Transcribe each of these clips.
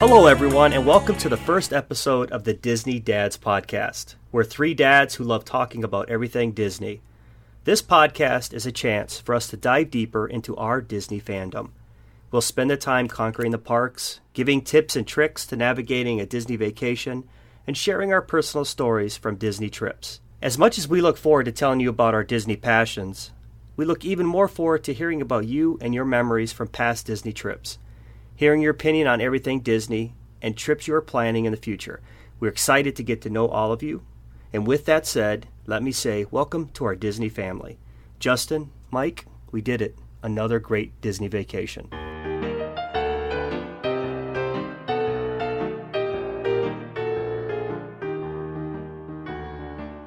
Hello, everyone, and welcome to the first episode of the Disney Dads Podcast. We're three dads who love talking about everything Disney. This podcast is a chance for us to dive deeper into our Disney fandom. We'll spend the time conquering the parks, giving tips and tricks to navigating a Disney vacation, and sharing our personal stories from Disney trips. As much as we look forward to telling you about our Disney passions, we look even more forward to hearing about you and your memories from past Disney trips hearing your opinion on everything Disney, and trips you are planning in the future. We're excited to get to know all of you. And with that said, let me say welcome to our Disney family. Justin, Mike, we did it. Another great Disney vacation.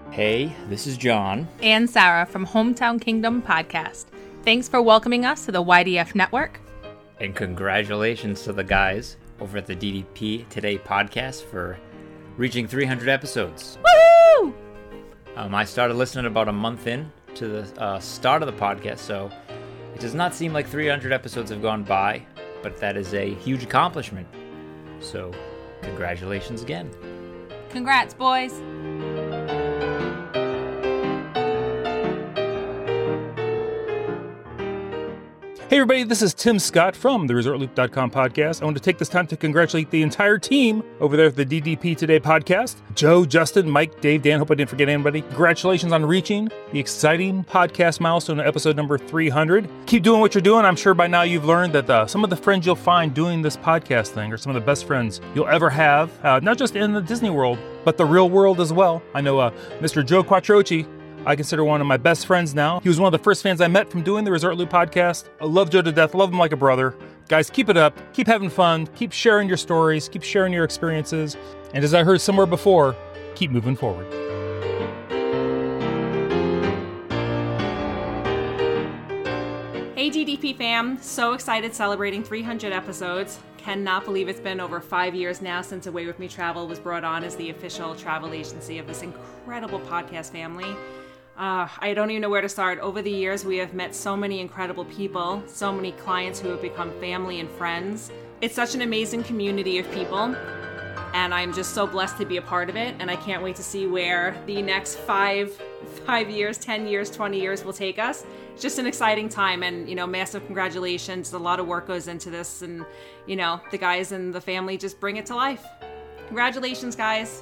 Hey, this is John. And Sarah from Hometown Kingdom Podcast. Thanks for welcoming us to the YDF Network. And congratulations to the guys over at the DDP Today podcast for reaching 300 episodes. Woo! Um, I started listening about a month in to the uh, start of the podcast, so it does not seem like 300 episodes have gone by, but that is a huge accomplishment. So, congratulations again. Congrats, boys. Hey, everybody, this is Tim Scott from the ResortLoop.com podcast. I want to take this time to congratulate the entire team over there at the DDP Today podcast Joe, Justin, Mike, Dave, Dan. Hope I didn't forget anybody. Congratulations on reaching the exciting podcast milestone episode number 300. Keep doing what you're doing. I'm sure by now you've learned that uh, some of the friends you'll find doing this podcast thing are some of the best friends you'll ever have, uh, not just in the Disney world, but the real world as well. I know uh, Mr. Joe Quattrochi I consider one of my best friends now. He was one of the first fans I met from doing the Resort Loop podcast. I love Joe to death, love him like a brother. Guys, keep it up, keep having fun, keep sharing your stories, keep sharing your experiences, and as I heard somewhere before, keep moving forward. Hey DDP fam, so excited celebrating 300 episodes. Cannot believe it's been over five years now since Away With Me Travel was brought on as the official travel agency of this incredible podcast family. Uh, I don't even know where to start. Over the years, we have met so many incredible people, so many clients who have become family and friends. It's such an amazing community of people, and I'm just so blessed to be a part of it. And I can't wait to see where the next five, five years, ten years, twenty years will take us. It's just an exciting time, and you know, massive congratulations. A lot of work goes into this, and you know, the guys and the family just bring it to life. Congratulations, guys.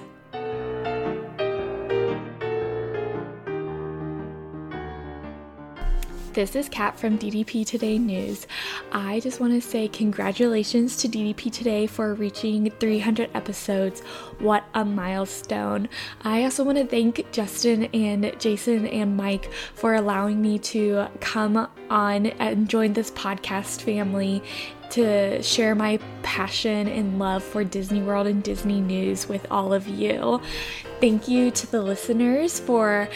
This is Kat from DDP Today News. I just want to say congratulations to DDP Today for reaching 300 episodes. What a milestone. I also want to thank Justin and Jason and Mike for allowing me to come on and join this podcast family to share my passion and love for Disney World and Disney news with all of you. Thank you to the listeners for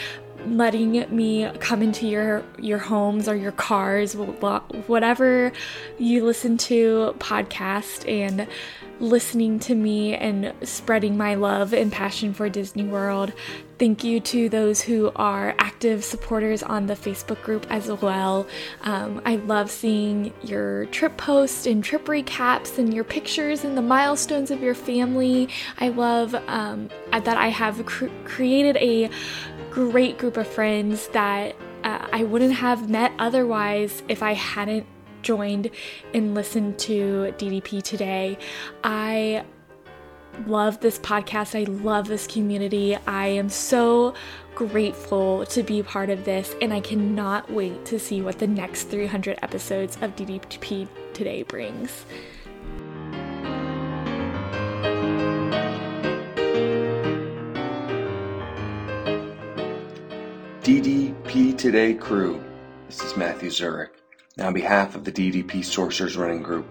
letting me come into your your homes or your cars whatever you listen to podcast and listening to me and spreading my love and passion for Disney World. Thank you to those who are active supporters on the Facebook group as well. Um, I love seeing your trip posts and trip recaps and your pictures and the milestones of your family. I love um, that I have cr- created a great group of friends that uh, I wouldn't have met otherwise if I hadn't joined and listened to DDP today. I love this podcast. I love this community. I am so grateful to be part of this, and I cannot wait to see what the next 300 episodes of DDP today brings. DDP Today crew, this is Matthew Zurich. Now, on behalf of the DDP Sorcerers Running Group,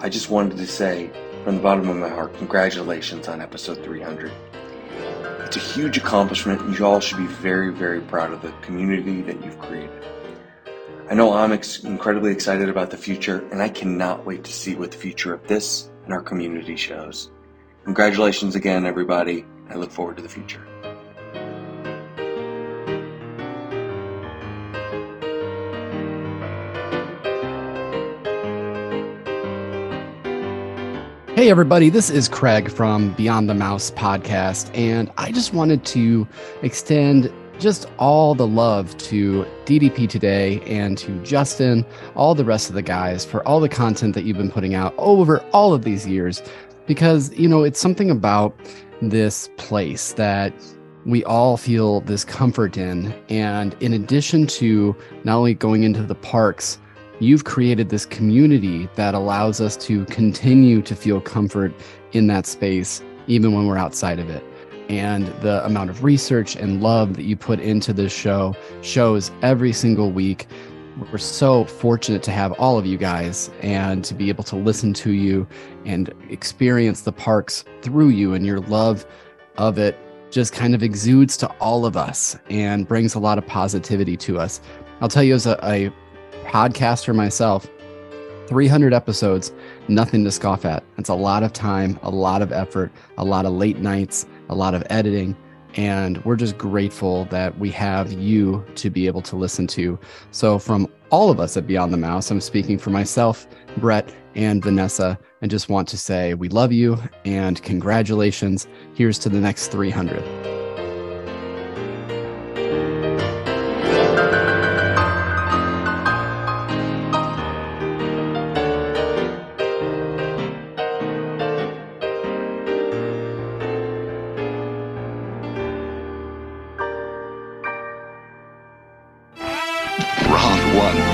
I just wanted to say from the bottom of my heart, congratulations on episode 300. It's a huge accomplishment, and you all should be very, very proud of the community that you've created. I know I'm ex- incredibly excited about the future, and I cannot wait to see what the future of this and our community shows. Congratulations again, everybody. I look forward to the future. Hey, everybody, this is Craig from Beyond the Mouse podcast, and I just wanted to extend just all the love to DDP today and to Justin, all the rest of the guys for all the content that you've been putting out over all of these years. Because, you know, it's something about this place that we all feel this comfort in. And in addition to not only going into the parks, you've created this community that allows us to continue to feel comfort in that space, even when we're outside of it. And the amount of research and love that you put into this show shows every single week. We're so fortunate to have all of you guys and to be able to listen to you and experience the parks through you and your love of it just kind of exudes to all of us and brings a lot of positivity to us. I'll tell you as a, a podcaster myself, 300 episodes, nothing to scoff at. It's a lot of time, a lot of effort, a lot of late nights, a lot of editing. And we're just grateful that we have you to be able to listen to. So, from all of us at Beyond the Mouse, I'm speaking for myself, Brett, and Vanessa, and just want to say we love you and congratulations. Here's to the next 300.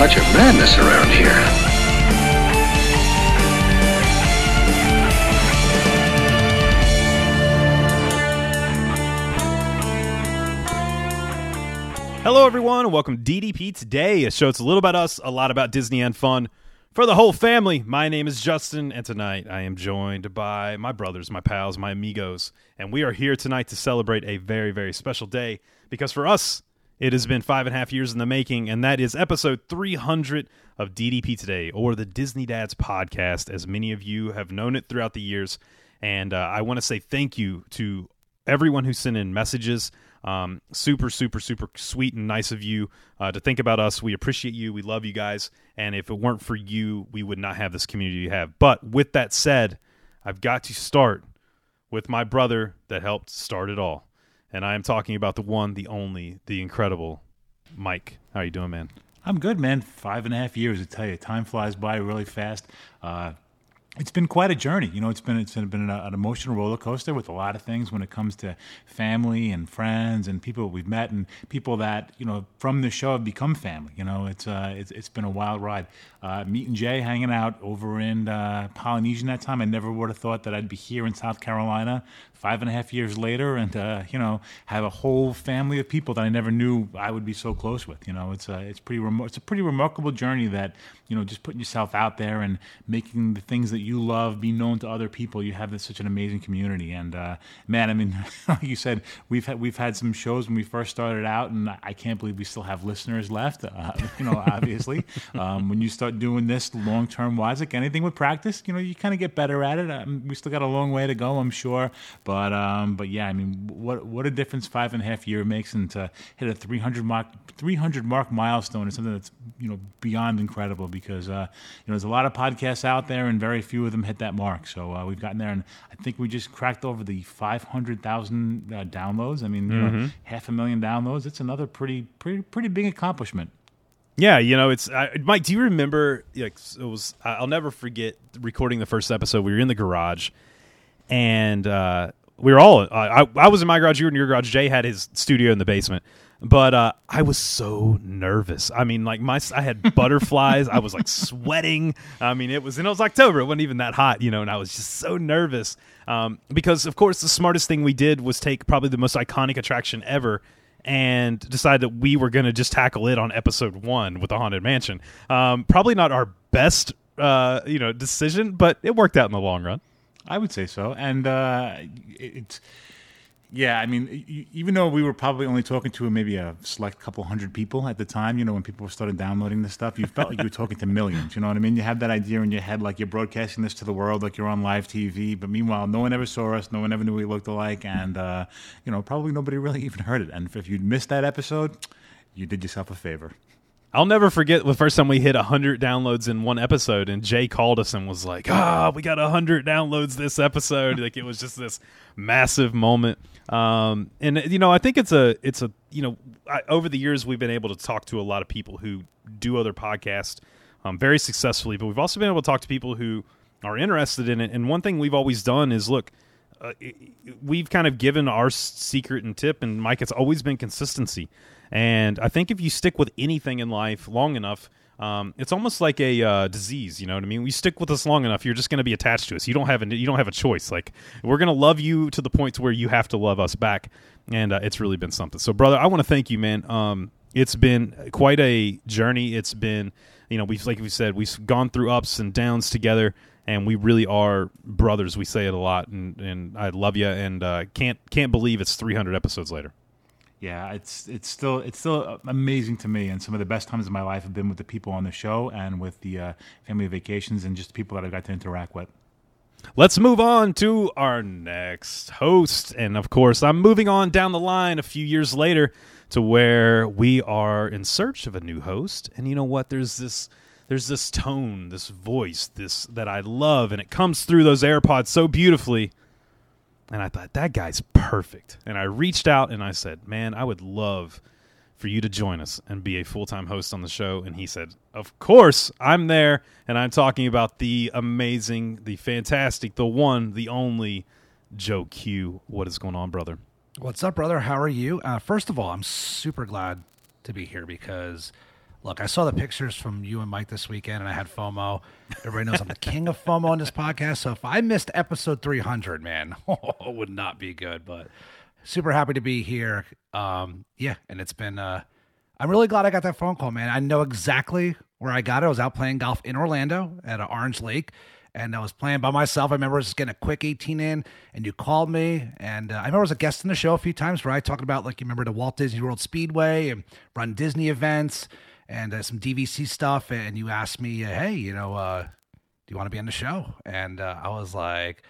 Touch of madness around here. Hello, everyone, and welcome to DDP Today, a show that's a little about us, a lot about Disney and fun for the whole family. My name is Justin, and tonight I am joined by my brothers, my pals, my amigos, and we are here tonight to celebrate a very, very special day because for us, it has been five and a half years in the making, and that is episode 300 of DDP Today, or the Disney Dads podcast, as many of you have known it throughout the years. And uh, I want to say thank you to everyone who sent in messages. Um, super, super, super sweet and nice of you uh, to think about us. We appreciate you. We love you guys. And if it weren't for you, we would not have this community you have. But with that said, I've got to start with my brother that helped start it all. And I am talking about the one, the only, the incredible Mike. How are you doing, man? I'm good, man. Five and a half years, I tell you, time flies by really fast. Uh, it's been quite a journey. You know, it's been it's been an, emotional roller coaster with a lot of things when it comes to family and friends and people we've met and people that you know from the show have become family. You know, it's uh, it's, it's been a wild ride. Uh, meeting Jay, hanging out over in uh, Polynesian that time. I never would have thought that I'd be here in South Carolina five and a half years later, and uh, you know, have a whole family of people that I never knew I would be so close with. You know, it's a it's pretty remo- it's a pretty remarkable journey that you know just putting yourself out there and making the things that you love be known to other people. You have this, such an amazing community, and uh, man, I mean, like you said, we've had, we've had some shows when we first started out, and I can't believe we still have listeners left. Uh, you know, obviously, um, when you start doing this long term wise, like anything with practice, you know, you kind of get better at it. Um, we still got a long way to go, I'm sure, but um, but yeah, I mean, what what a difference five and a half year makes, and to hit a 300 mark 300 mark milestone is something that's you know beyond incredible because uh, you know there's a lot of podcasts out there, and very few of them hit that mark. So uh, we've gotten there, and I think we just cracked over the 500,000 uh, downloads. I mean, you know, half a million downloads. It's another pretty pretty pretty big accomplishment. Yeah, you know, it's uh, Mike. Do you remember? Like, it was. I'll never forget recording the first episode. We were in the garage, and uh, we were all. Uh, I, I was in my garage. You were in your garage. Jay had his studio in the basement, but uh, I was so nervous. I mean, like my, I had butterflies. I was like sweating. I mean, it was, and it was October. It wasn't even that hot, you know. And I was just so nervous um, because, of course, the smartest thing we did was take probably the most iconic attraction ever and decide that we were going to just tackle it on episode one with the haunted mansion. Um, probably not our best uh, you know, decision, but it worked out in the long run. I would say so, and uh, it's yeah. I mean, even though we were probably only talking to maybe a select couple hundred people at the time, you know, when people started downloading this stuff, you felt like you were talking to millions. You know what I mean? You had that idea in your head, like you're broadcasting this to the world, like you're on live TV. But meanwhile, no one ever saw us, no one ever knew we looked alike, and uh, you know, probably nobody really even heard it. And if you'd missed that episode, you did yourself a favor. I'll never forget the first time we hit 100 downloads in one episode, and Jay called us and was like, ah, we got 100 downloads this episode. like, it was just this massive moment. Um, and, you know, I think it's a, it's a, you know, I, over the years, we've been able to talk to a lot of people who do other podcasts um, very successfully, but we've also been able to talk to people who are interested in it. And one thing we've always done is look, uh, we've kind of given our secret and tip, and Mike, it's always been consistency. And I think if you stick with anything in life long enough, um, it's almost like a uh, disease. You know what I mean? We stick with us long enough, you're just going to be attached to us. You don't have a, you don't have a choice. Like we're going to love you to the point where you have to love us back, and uh, it's really been something. So, brother, I want to thank you, man. Um, it's been quite a journey. It's been, you know, we've like we said, we've gone through ups and downs together, and we really are brothers. We say it a lot, and and I love you, and uh, can't can't believe it's 300 episodes later. Yeah, it's it's still it's still amazing to me, and some of the best times of my life have been with the people on the show and with the uh, family vacations and just people that I've got to interact with. Let's move on to our next host. And of course, I'm moving on down the line a few years later to where we are in search of a new host. And you know what? There's this there's this tone, this voice, this that I love and it comes through those AirPods so beautifully. And I thought that guy's perfect. And I reached out and I said, "Man, I would love for you to join us and be a full time host on the show. And he said, Of course, I'm there. And I'm talking about the amazing, the fantastic, the one, the only Joe Q. What is going on, brother? What's up, brother? How are you? Uh, first of all, I'm super glad to be here because, look, I saw the pictures from you and Mike this weekend, and I had FOMO. Everybody knows I'm the king of FOMO on this podcast. So if I missed episode 300, man, it would not be good. But super happy to be here. Um, yeah, and it's been. Uh, I'm really glad I got that phone call, man. I know exactly where I got it. I was out playing golf in Orlando at Orange Lake, and I was playing by myself. I remember just getting a quick 18 in, and you called me, and uh, I remember I was a guest in the show a few times where I talked about like you remember the Walt Disney World Speedway and run Disney events and uh, some DVC stuff, and you asked me, uh, hey, you know, uh, do you want to be on the show? And uh, I was like.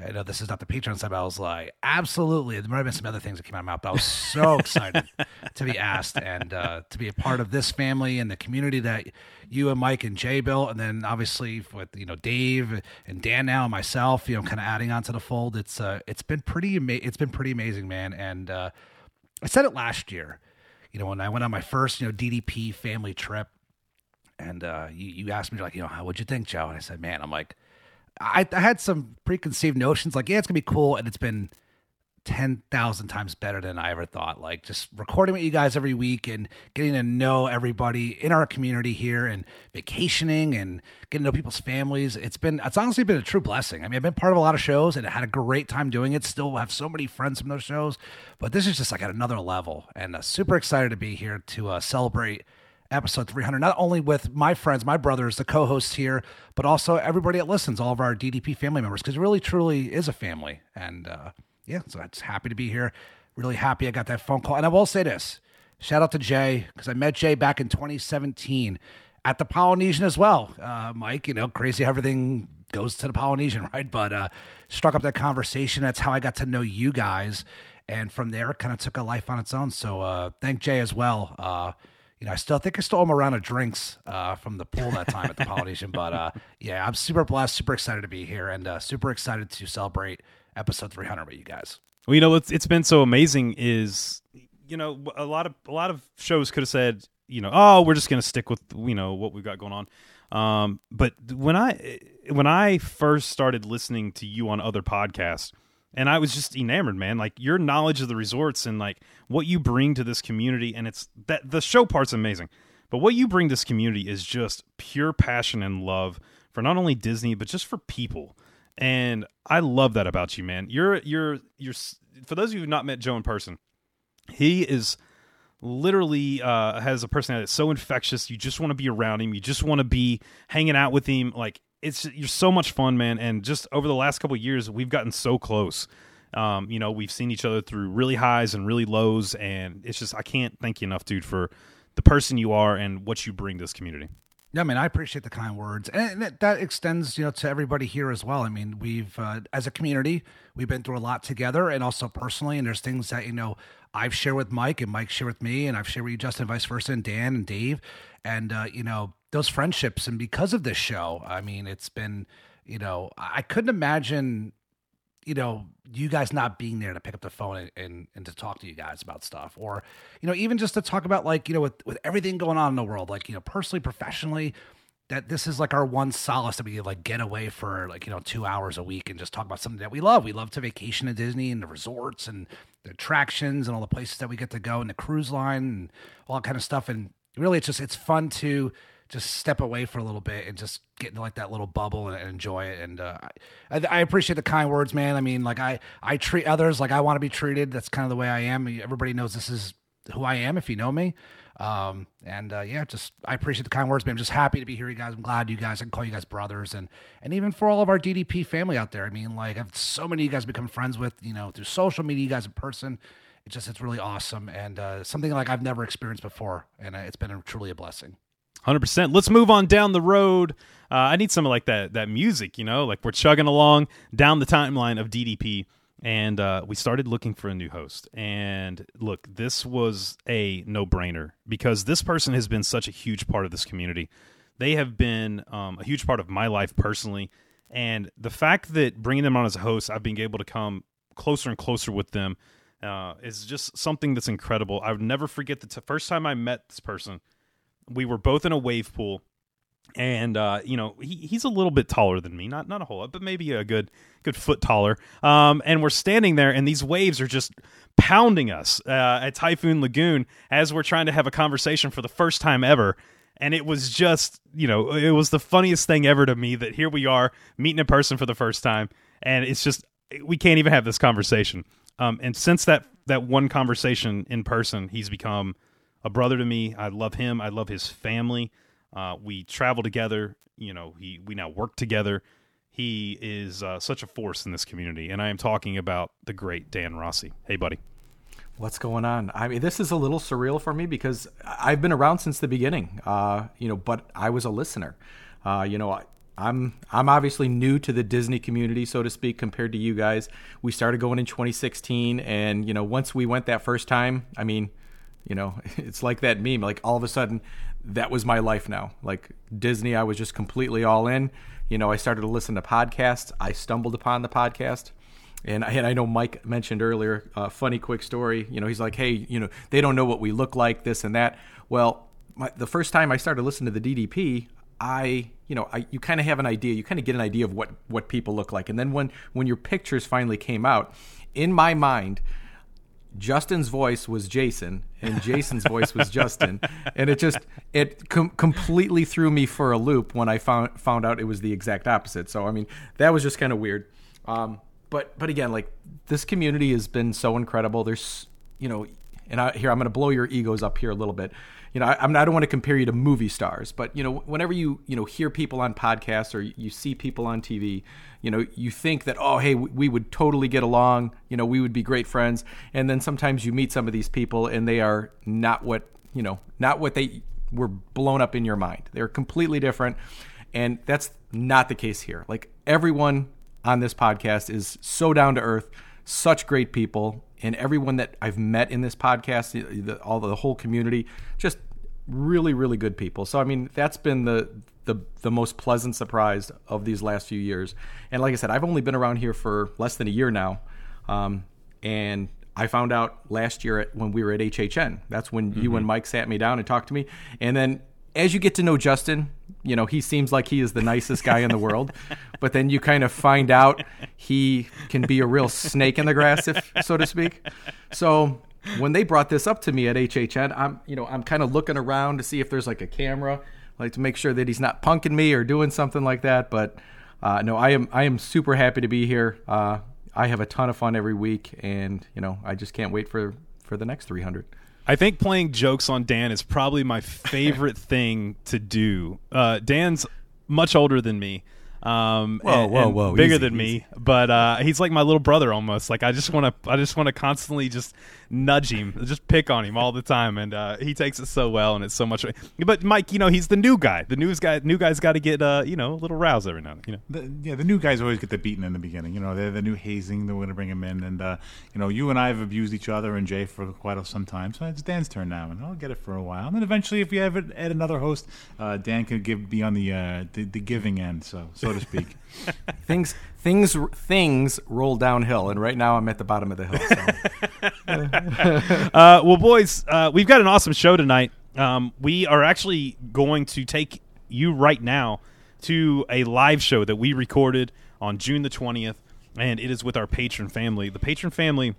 I know this is not the Patreon side, but I was like, absolutely. There might have been some other things that came out of my mouth, but I was so excited to be asked and uh, to be a part of this family and the community that you and Mike and Jay built, and then obviously with you know Dave and Dan now and myself, you know, kind of adding on to the fold. It's uh, it's been pretty ama- it's been pretty amazing, man. And uh, I said it last year, you know, when I went on my first you know DDP family trip, and uh, you you asked me like, you know, how would you think, Joe? And I said, man, I'm like. I, I had some preconceived notions like, yeah, it's gonna be cool, and it's been ten thousand times better than I ever thought. Like just recording with you guys every week and getting to know everybody in our community here, and vacationing and getting to know people's families. It's been it's honestly been a true blessing. I mean, I've been part of a lot of shows and had a great time doing it. Still have so many friends from those shows, but this is just like at another level, and uh, super excited to be here to uh, celebrate episode 300 not only with my friends my brothers the co-hosts here but also everybody that listens all of our ddp family members because it really truly is a family and uh yeah so i'm just happy to be here. Really happy i got that phone call. And i will say this shout out to jay because i met jay back in 2017 at the polynesian as well. Uh mike you know crazy how everything goes to the polynesian right? But uh struck up that conversation. That's how i got to know you guys. And from there it kind of took a life on its own. So uh thank jay as well. Uh you know, I still think I stole him a round of drinks uh, from the pool that time at the Polynesian. But uh, yeah, I'm super blessed, super excited to be here, and uh, super excited to celebrate episode 300 with you guys. Well, you know, it's it's been so amazing. Is you know, a lot of a lot of shows could have said, you know, oh, we're just going to stick with you know what we've got going on. Um, but when I when I first started listening to you on other podcasts, and I was just enamored, man. Like your knowledge of the resorts and like what you bring to this community, and it's that the show part's amazing, but what you bring this community is just pure passion and love for not only Disney but just for people. And I love that about you, man. You're you're you're for those of you who've not met Joe in person, he is literally uh, has a personality that's so infectious. You just want to be around him. You just want to be hanging out with him. Like it's you're so much fun, man. And just over the last couple years, we've gotten so close. Um, you know, we've seen each other through really highs and really lows, and it's just I can't thank you enough, dude, for the person you are and what you bring to this community. Yeah, I mean, I appreciate the kind words, and that, extends, you know, to everybody here as well. I mean, we've, uh, as a community, we've been through a lot together, and also personally. And there's things that you know I've shared with Mike, and Mike shared with me, and I've shared with you, Justin, vice versa, and Dan and Dave, and uh, you know those friendships. And because of this show, I mean, it's been, you know, I couldn't imagine you know, you guys not being there to pick up the phone and, and, and, to talk to you guys about stuff or, you know, even just to talk about like, you know, with, with everything going on in the world, like, you know, personally, professionally, that this is like our one solace that we like get away for like, you know, two hours a week and just talk about something that we love. We love to vacation at Disney and the resorts and the attractions and all the places that we get to go and the cruise line and all that kind of stuff. And really it's just, it's fun to, just step away for a little bit and just get into like that little bubble and, and enjoy it. And uh, I, I, appreciate the kind words, man. I mean, like I I treat others like I want to be treated. That's kind of the way I am. Everybody knows this is who I am if you know me. Um, and uh, yeah, just I appreciate the kind words, man. I'm just happy to be here, you guys. I'm glad you guys. I can call you guys brothers, and and even for all of our DDP family out there. I mean, like I've so many you guys become friends with, you know, through social media, you guys in person. It just it's really awesome and uh, something like I've never experienced before, and uh, it's been a, truly a blessing. Hundred percent. Let's move on down the road. Uh, I need some of like that that music, you know, like we're chugging along down the timeline of DDP, and uh, we started looking for a new host. And look, this was a no brainer because this person has been such a huge part of this community. They have been um, a huge part of my life personally, and the fact that bringing them on as a host, I've been able to come closer and closer with them uh, is just something that's incredible. I would never forget the t- first time I met this person we were both in a wave pool and uh, you know he, he's a little bit taller than me not not a whole lot but maybe a good good foot taller. Um, and we're standing there and these waves are just pounding us uh, at typhoon lagoon as we're trying to have a conversation for the first time ever. And it was just you know it was the funniest thing ever to me that here we are meeting in person for the first time. And it's just we can't even have this conversation. Um, and since that that one conversation in person he's become a brother to me. I love him. I love his family. Uh, we travel together. You know, he we now work together. He is uh, such a force in this community, and I am talking about the great Dan Rossi. Hey, buddy. What's going on? I mean, this is a little surreal for me because I've been around since the beginning. Uh, you know, but I was a listener. Uh, you know, I, I'm I'm obviously new to the Disney community, so to speak, compared to you guys. We started going in 2016, and you know, once we went that first time, I mean, you know, it's like that meme. Like all of a sudden, that was my life now. Like Disney, I was just completely all in. You know, I started to listen to podcasts. I stumbled upon the podcast. And, and I know Mike mentioned earlier, uh, funny quick story. You know, he's like, hey, you know, they don't know what we look like, this and that. Well, my, the first time I started listening to the DDP, I, you know, I, you kind of have an idea. You kind of get an idea of what what people look like. And then when when your pictures finally came out, in my mind, Justin's voice was Jason and Jason's voice was Justin, and it just it com- completely threw me for a loop when I found found out it was the exact opposite. So I mean that was just kind of weird. Um, but but again, like this community has been so incredible. There's you know, and I, here I'm going to blow your egos up here a little bit you know, I, I don't want to compare you to movie stars, but you know, whenever you you know hear people on podcasts or you see people on TV, you know, you think that oh, hey, we would totally get along. You know, we would be great friends, and then sometimes you meet some of these people and they are not what you know, not what they were blown up in your mind. They're completely different, and that's not the case here. Like everyone on this podcast is so down to earth, such great people, and everyone that I've met in this podcast, the, all the whole community, just really, really good people. So I mean, that's been the the the most pleasant surprise of these last few years. And like I said, I've only been around here for less than a year now, um, and I found out last year at, when we were at HHN. That's when mm-hmm. you and Mike sat me down and talked to me, and then as you get to know Justin, you know, he seems like he is the nicest guy in the world, but then you kind of find out he can be a real snake in the grass, if so to speak. So when they brought this up to me at HHN, I'm, you know, I'm kind of looking around to see if there's like a camera, like to make sure that he's not punking me or doing something like that. But uh, no, I am, I am super happy to be here. Uh, I have a ton of fun every week, and you know, I just can't wait for for the next 300. I think playing jokes on Dan is probably my favorite thing to do. Uh, Dan's much older than me. Um, Whoa, and- whoa, whoa, bigger easy, than me, but uh, he's like my little brother almost. Like I just want to, I just want to constantly just nudge him, just pick on him all the time, and uh, he takes it so well, and it's so much. But Mike, you know, he's the new guy. The news guy, new guy's got to get, uh, you know, a little rouse every now and then. You know. The, yeah, the new guys always get the beating in the beginning. You know, they're the new hazing. They're going to bring him in, and uh, you know, you and I have abused each other and Jay for quite some time. So it's Dan's turn now, and I'll get it for a while. And then eventually, if we ever add another host, uh, Dan can give be on the, uh, the the giving end, so so to speak. things things things roll downhill, and right now I'm at the bottom of the hill. So. uh, well, boys, uh, we've got an awesome show tonight. Um, we are actually going to take you right now to a live show that we recorded on June the 20th, and it is with our Patreon family. The Patreon family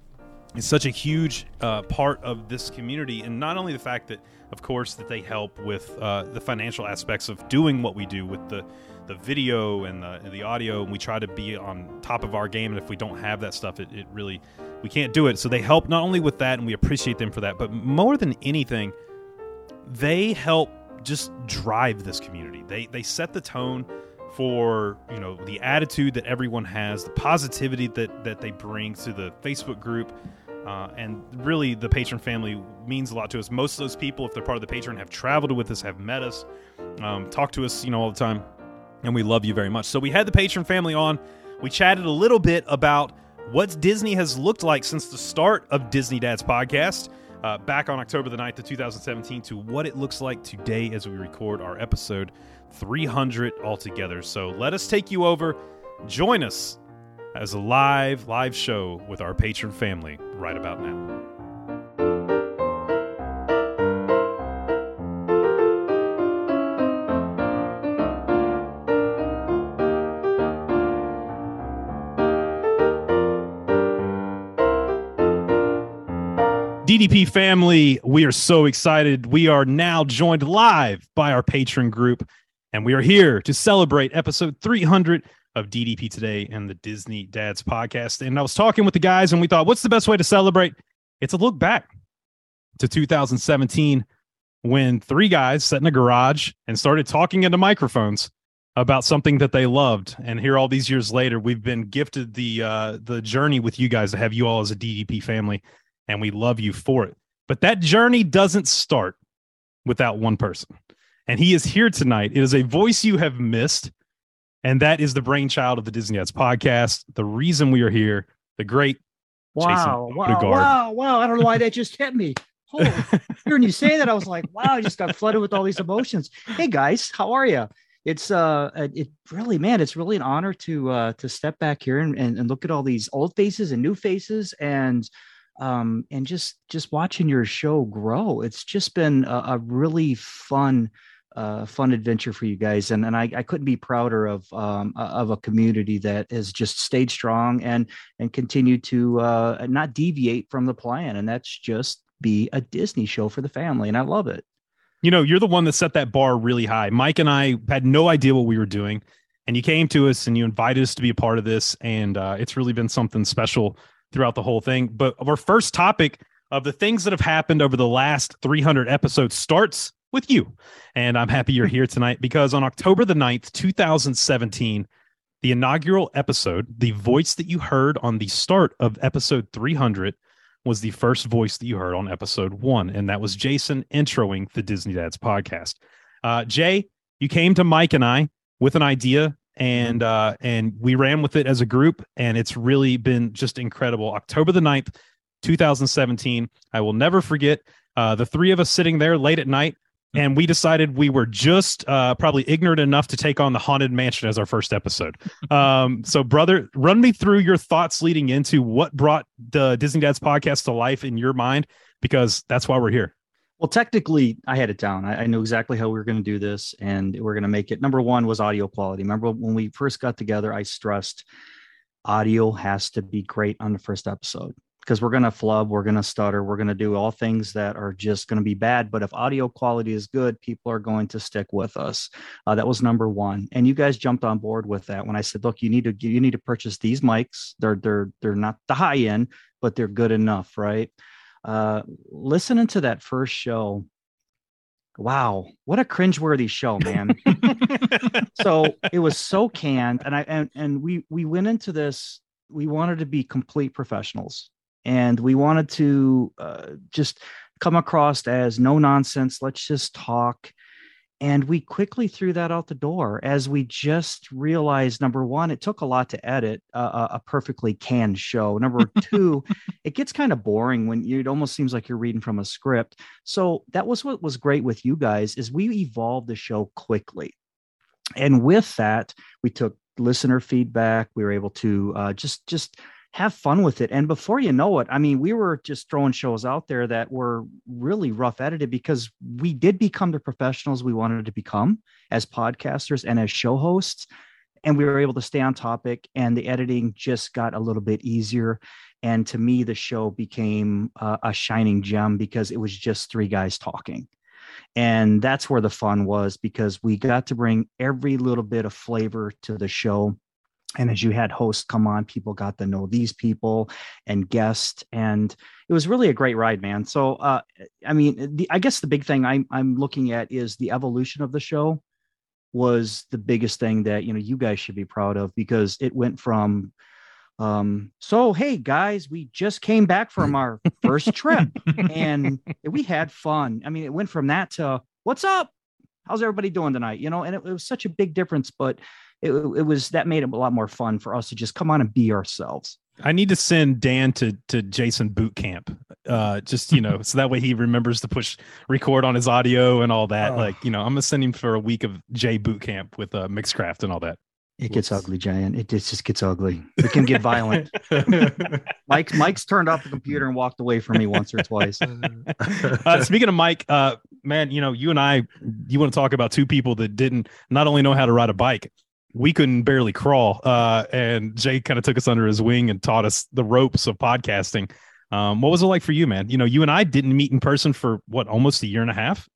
is such a huge uh, part of this community, and not only the fact that, of course, that they help with uh, the financial aspects of doing what we do with the the video and the, and the audio, and we try to be on top of our game. And if we don't have that stuff, it, it really we can't do it. So they help not only with that, and we appreciate them for that, but more than anything, they help just drive this community. They they set the tone for you know the attitude that everyone has, the positivity that that they bring to the Facebook group. Uh, and really, the Patreon family means a lot to us. Most of those people, if they're part of the Patreon, have traveled with us, have met us, um, talk to us, you know, all the time, and we love you very much. So we had the Patreon family on. We chatted a little bit about what Disney has looked like since the start of Disney Dad's podcast uh, back on October the 9th of 2017 to what it looks like today as we record our episode 300 altogether. So let us take you over. Join us as a live, live show with our Patreon family right about now. DDP family, we are so excited. We are now joined live by our Patreon group, and we are here to celebrate episode 300 of DDP Today and the Disney Dads podcast. And I was talking with the guys, and we thought, what's the best way to celebrate? It's a look back to 2017 when three guys sat in a garage and started talking into microphones about something that they loved. And here, all these years later, we've been gifted the uh, the journey with you guys to have you all as a DDP family and we love you for it. But that journey doesn't start without one person. And he is here tonight. It is a voice you have missed, and that is the brainchild of the Disney Dads podcast. The reason we are here, the great Wow, Jason wow, Odegard. wow, wow. I don't know why that just hit me. Holy, hearing you say that, I was like, wow, I just got flooded with all these emotions. Hey guys, how are you? It's uh it really man, it's really an honor to uh to step back here and, and, and look at all these old faces and new faces and um and just just watching your show grow. It's just been a, a really fun uh, fun adventure for you guys, and and I, I couldn't be prouder of um, of a community that has just stayed strong and and continued to uh, not deviate from the plan, and that's just be a Disney show for the family, and I love it. You know, you're the one that set that bar really high. Mike and I had no idea what we were doing, and you came to us and you invited us to be a part of this, and uh, it's really been something special throughout the whole thing. But our first topic of the things that have happened over the last 300 episodes starts with you. And I'm happy you're here tonight because on October the 9th, 2017, the inaugural episode, the voice that you heard on the start of episode 300 was the first voice that you heard on episode one. And that was Jason introing the Disney Dads podcast. Uh, Jay, you came to Mike and I with an idea and uh and we ran with it as a group and it's really been just incredible. October the 9th 2017 i will never forget uh the three of us sitting there late at night and we decided we were just uh probably ignorant enough to take on the haunted mansion as our first episode. Um so brother run me through your thoughts leading into what brought the disney dads podcast to life in your mind because that's why we're here Well, technically, I had it down. I, I knew exactly how we were going to do this, and we're going to make it. Number one was audio quality. Remember when we first got together, I stressed audio has to be great on the first episode because we're going to flub, we're going to stutter, we're going to do all things that are just going to be bad. But if audio quality is good, people are going to stick with us. Uh, that was number one, and you guys jumped on board with that when I said, "Look, you need to you need to purchase these mics. They're they're they're not the high end, but they're good enough, right?" Uh, listening to that first show, wow, what a cringeworthy show, man. so it was so canned, and I and and we we went into this. We wanted to be complete professionals, and we wanted to uh, just come across as no nonsense. Let's just talk. And we quickly threw that out the door as we just realized number one, it took a lot to edit a, a perfectly canned show. Number two, it gets kind of boring when you, it almost seems like you're reading from a script. So that was what was great with you guys is we evolved the show quickly. And with that, we took listener feedback. We were able to uh, just just have fun with it. And before you know it, I mean, we were just throwing shows out there that were really rough edited because we did become the professionals we wanted to become as podcasters and as show hosts. And we were able to stay on topic, and the editing just got a little bit easier. And to me, the show became a shining gem because it was just three guys talking. And that's where the fun was because we got to bring every little bit of flavor to the show and as you had hosts come on people got to know these people and guests and it was really a great ride man. So uh, i mean the, i guess the big thing I'm, I'm looking at is the evolution of the show was the biggest thing that you know you guys should be proud of because it went from um so hey guys we just came back from our first trip and we had fun. I mean it went from that to what's up? How's everybody doing tonight? You know and it, it was such a big difference but it, it was that made it a lot more fun for us to just come on and be ourselves. I need to send Dan to to Jason boot camp, uh, just you know, so that way he remembers to push record on his audio and all that. Oh. Like you know, I'm gonna send him for a week of J boot camp with uh, Mixcraft and all that. It gets ugly, Giant. It just gets ugly. It can get violent. Mike, Mike's turned off the computer and walked away from me once or twice. uh, speaking of Mike, uh, man, you know, you and I, you want to talk about two people that didn't not only know how to ride a bike, we couldn't barely crawl. Uh, and Jay kind of took us under his wing and taught us the ropes of podcasting. Um, what was it like for you, man? You know, you and I didn't meet in person for what almost a year and a half.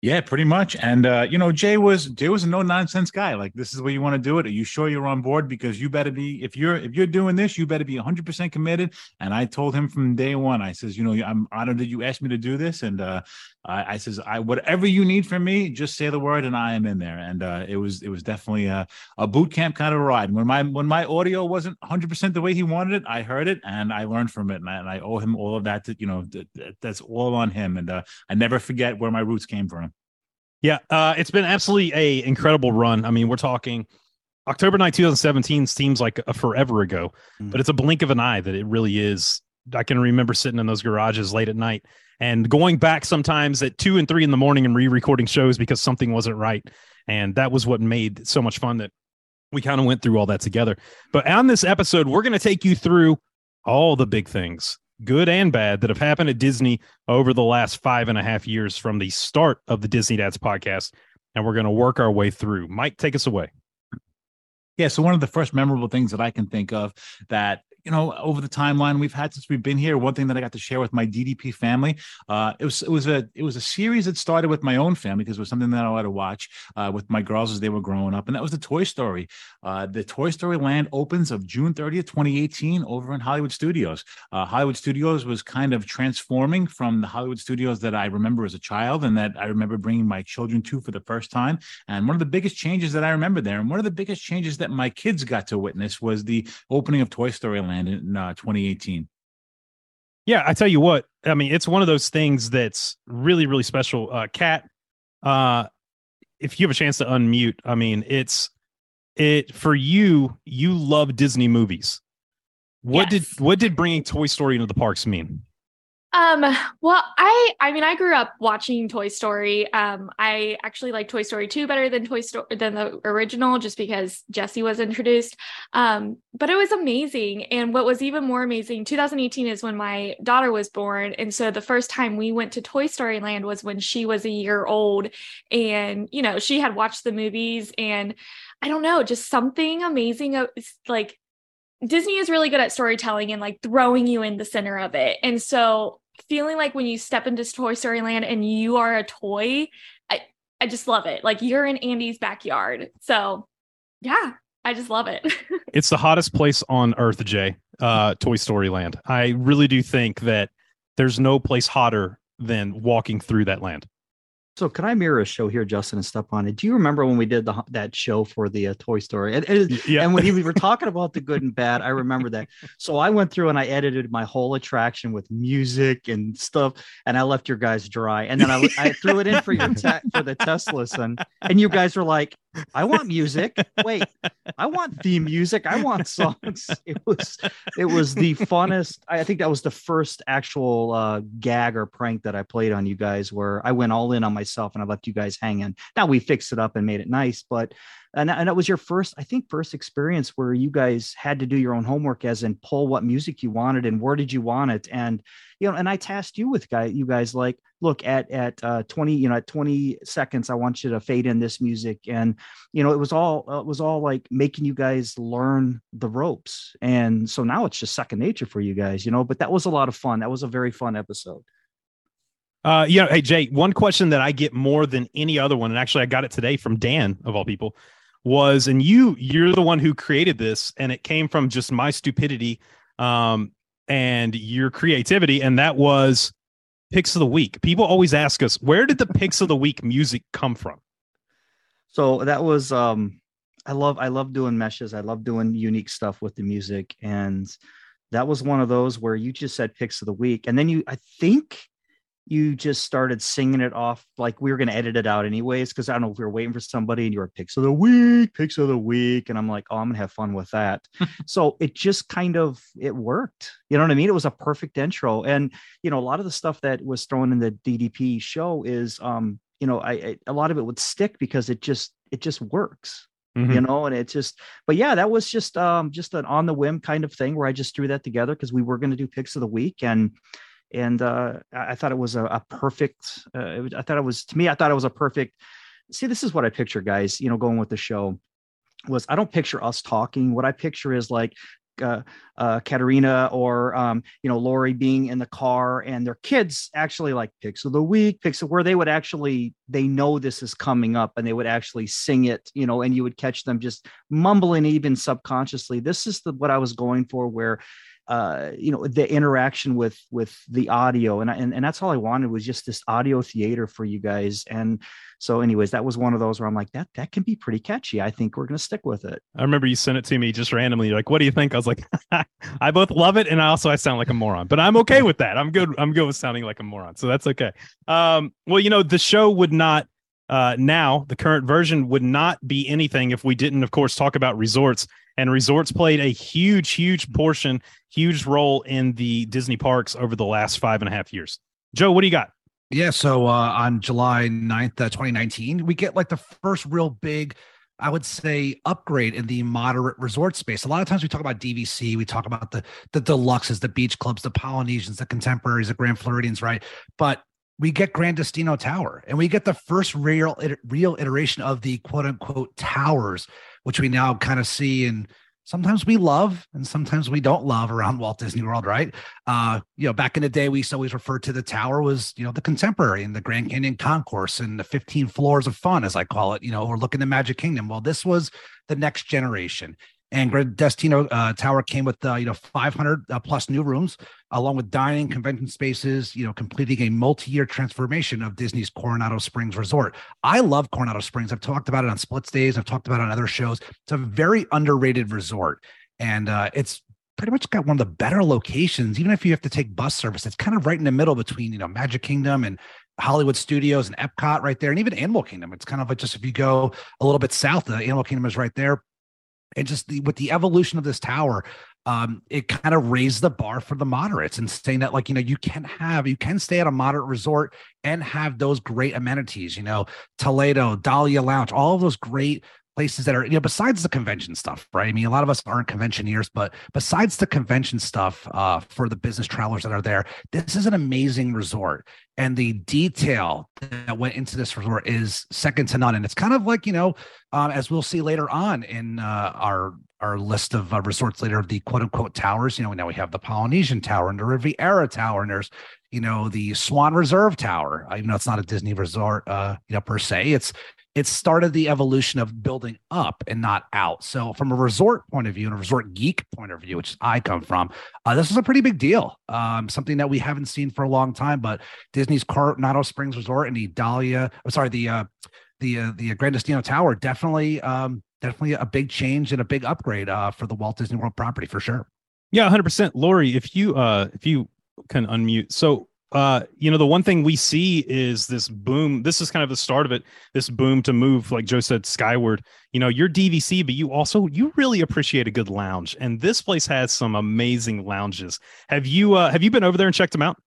Yeah, pretty much. And uh, you know, Jay was Jay was a no nonsense guy. Like, this is where you want to do it. Are you sure you're on board? Because you better be. If you're if you're doing this, you better be 100 percent committed. And I told him from day one. I says, you know, I'm honored that you asked me to do this. And uh, I, I says, I whatever you need from me, just say the word, and I am in there. And uh, it was it was definitely a, a boot camp kind of ride. When my when my audio wasn't 100 percent the way he wanted it, I heard it and I learned from it, and I, and I owe him all of that. To, you know, that's all on him. And uh, I never forget where my roots came from. Yeah, uh, it's been absolutely a incredible run. I mean, we're talking October 9, 2017 seems like a forever ago, mm-hmm. but it's a blink of an eye that it really is. I can remember sitting in those garages late at night and going back sometimes at two and three in the morning and re-recording shows because something wasn't right. And that was what made so much fun that we kind of went through all that together. But on this episode, we're going to take you through all the big things good and bad, that have happened at Disney over the last five and a half years from the start of the Disney Dads podcast. And we're going to work our way through. Mike, take us away. Yeah, so one of the first memorable things that I can think of that you know, over the timeline we've had since we've been here, one thing that I got to share with my DDP family, uh, it was it was a it was a series that started with my own family because it was something that I wanted to watch uh, with my girls as they were growing up, and that was the Toy Story. Uh, the Toy Story Land opens of June 30th, 2018, over in Hollywood Studios. Uh, Hollywood Studios was kind of transforming from the Hollywood Studios that I remember as a child, and that I remember bringing my children to for the first time. And one of the biggest changes that I remember there, and one of the biggest changes that my kids got to witness, was the opening of Toy Story Land in uh, 2018. Yeah, I tell you what, I mean, it's one of those things that's really, really special. Uh, Kat, uh, if you have a chance to unmute, I mean, it's it for you. You love Disney movies. What yes. did what did bringing Toy Story into the parks mean? Um, well, I I mean I grew up watching Toy Story. Um, I actually like Toy Story 2 better than Toy Story than the original just because Jessie was introduced. Um, but it was amazing. And what was even more amazing, 2018 is when my daughter was born. And so the first time we went to Toy Story Land was when she was a year old. And, you know, she had watched the movies and I don't know, just something amazing like Disney is really good at storytelling and like throwing you in the center of it. And so feeling like when you step into Toy Story Land and you are a toy, I I just love it. Like you're in Andy's backyard. So yeah, I just love it. it's the hottest place on earth, Jay. Uh Toy Story Land. I really do think that there's no place hotter than walking through that land. So can I mirror a show here, Justin, and step on it? Do you remember when we did the that show for the uh, Toy Story? And, and, Yeah. and when he, we were talking about the good and bad, I remember that. So I went through and I edited my whole attraction with music and stuff, and I left your guys dry. And then I, I threw it in for your te- for the test listen, and you guys were like, "I want music. Wait, I want theme music. I want songs." It was it was the funnest. I think that was the first actual uh, gag or prank that I played on you guys, where I went all in on myself and I left you guys hanging. Now we fixed it up and made it nice, but and and that was your first, I think, first experience where you guys had to do your own homework, as in pull what music you wanted and where did you want it, and you know, and I tasked you with guy, you guys like, look at at uh, twenty, you know, at twenty seconds, I want you to fade in this music, and you know, it was all it was all like making you guys learn the ropes, and so now it's just second nature for you guys, you know. But that was a lot of fun. That was a very fun episode. Uh, yeah. Hey, Jay, one question that I get more than any other one, and actually I got it today from Dan of all people, was, and you, you're the one who created this, and it came from just my stupidity, um, and your creativity, and that was picks of the week. People always ask us, where did the picks of the week music come from? so that was um i love i love doing meshes i love doing unique stuff with the music and that was one of those where you just said picks of the week and then you i think you just started singing it off like we were going to edit it out anyways because i don't know if we were waiting for somebody and you were picks of the week picks of the week and i'm like oh i'm going to have fun with that so it just kind of it worked you know what i mean it was a perfect intro and you know a lot of the stuff that was thrown in the ddp show is um you know I, I a lot of it would stick because it just it just works you Mhm. know and it just but yeah that was just um just an on the whim kind of thing where i just threw that together because we were going to do picks of the week and and uh i thought it was a, a perfect uh, i thought it was to me i thought it was a perfect see this is what i picture guys you know going with the show was i don't picture us talking what i picture is like uh, uh, Katerina or um, you know Lori being in the car and their kids actually like picks of the week, picks of where they would actually they know this is coming up and they would actually sing it, you know, and you would catch them just mumbling even subconsciously. This is the what I was going for, where uh, you know the interaction with with the audio and, I, and and that's all I wanted was just this audio theater for you guys. And so, anyways, that was one of those where I'm like that that can be pretty catchy. I think we're gonna stick with it. I remember you sent it to me just randomly. You're like, what do you think? I was like, I both love it and I also I sound like a moron, but I'm okay with that. I'm good. I'm good with sounding like a moron. So that's okay. Um, well, you know, the show would not uh now, the current version would not be anything if we didn't, of course, talk about resorts. And resorts played a huge, huge portion, huge role in the Disney parks over the last five and a half years. Joe, what do you got? Yeah, so uh, on July 9th, uh, 2019, we get like the first real big, I would say, upgrade in the moderate resort space. A lot of times we talk about DVC, we talk about the the deluxes, the beach clubs, the Polynesians, the contemporaries, the Grand Floridians, right? But we get Gran Destino Tower, and we get the first real real iteration of the quote unquote towers, which we now kind of see and sometimes we love and sometimes we don't love around Walt Disney World, right? Uh, you know, back in the day, we used to always refer to the tower was, you know, the contemporary and the Grand Canyon Concourse and the 15 floors of fun, as I call it, you know, or looking the Magic Kingdom. Well, this was the next generation. And Destino uh, Tower came with, uh, you know, 500 uh, plus new rooms, along with dining, convention spaces, you know, completing a multi-year transformation of Disney's Coronado Springs Resort. I love Coronado Springs. I've talked about it on Splits Days. I've talked about it on other shows. It's a very underrated resort, and uh, it's pretty much got one of the better locations. Even if you have to take bus service, it's kind of right in the middle between you know Magic Kingdom and Hollywood Studios and Epcot right there, and even Animal Kingdom. It's kind of like just if you go a little bit south, the Animal Kingdom is right there. And just the, with the evolution of this tower, um, it kind of raised the bar for the moderates and saying that like you know you can have you can stay at a moderate resort and have those great amenities. You know, Toledo, Dahlia Lounge, all of those great places that are you know besides the convention stuff right? I mean a lot of us aren't conventioneers but besides the convention stuff uh, for the business travelers that are there this is an amazing resort. And the detail that went into this resort is second to none. And it's kind of like you know um, as we'll see later on in uh, our our list of uh, resorts later of the quote unquote towers you know now we have the polynesian tower and the riviera tower and there's you know the swan reserve tower. Even though it's not a disney resort uh you know per se. It's it started the evolution of building up and not out. So, from a resort point of view and a resort geek point of view, which I come from, uh, this was a pretty big deal. Um, something that we haven't seen for a long time. But Disney's Coronado Springs Resort and the Dahlia, I'm sorry, the uh, the uh, the Gran Destino Tower definitely um, definitely a big change and a big upgrade uh, for the Walt Disney World property for sure. Yeah, 100%. Lori, if you uh if you can unmute. So uh you know the one thing we see is this boom this is kind of the start of it this boom to move like joe said skyward you know you're dvc but you also you really appreciate a good lounge and this place has some amazing lounges have you uh have you been over there and checked them out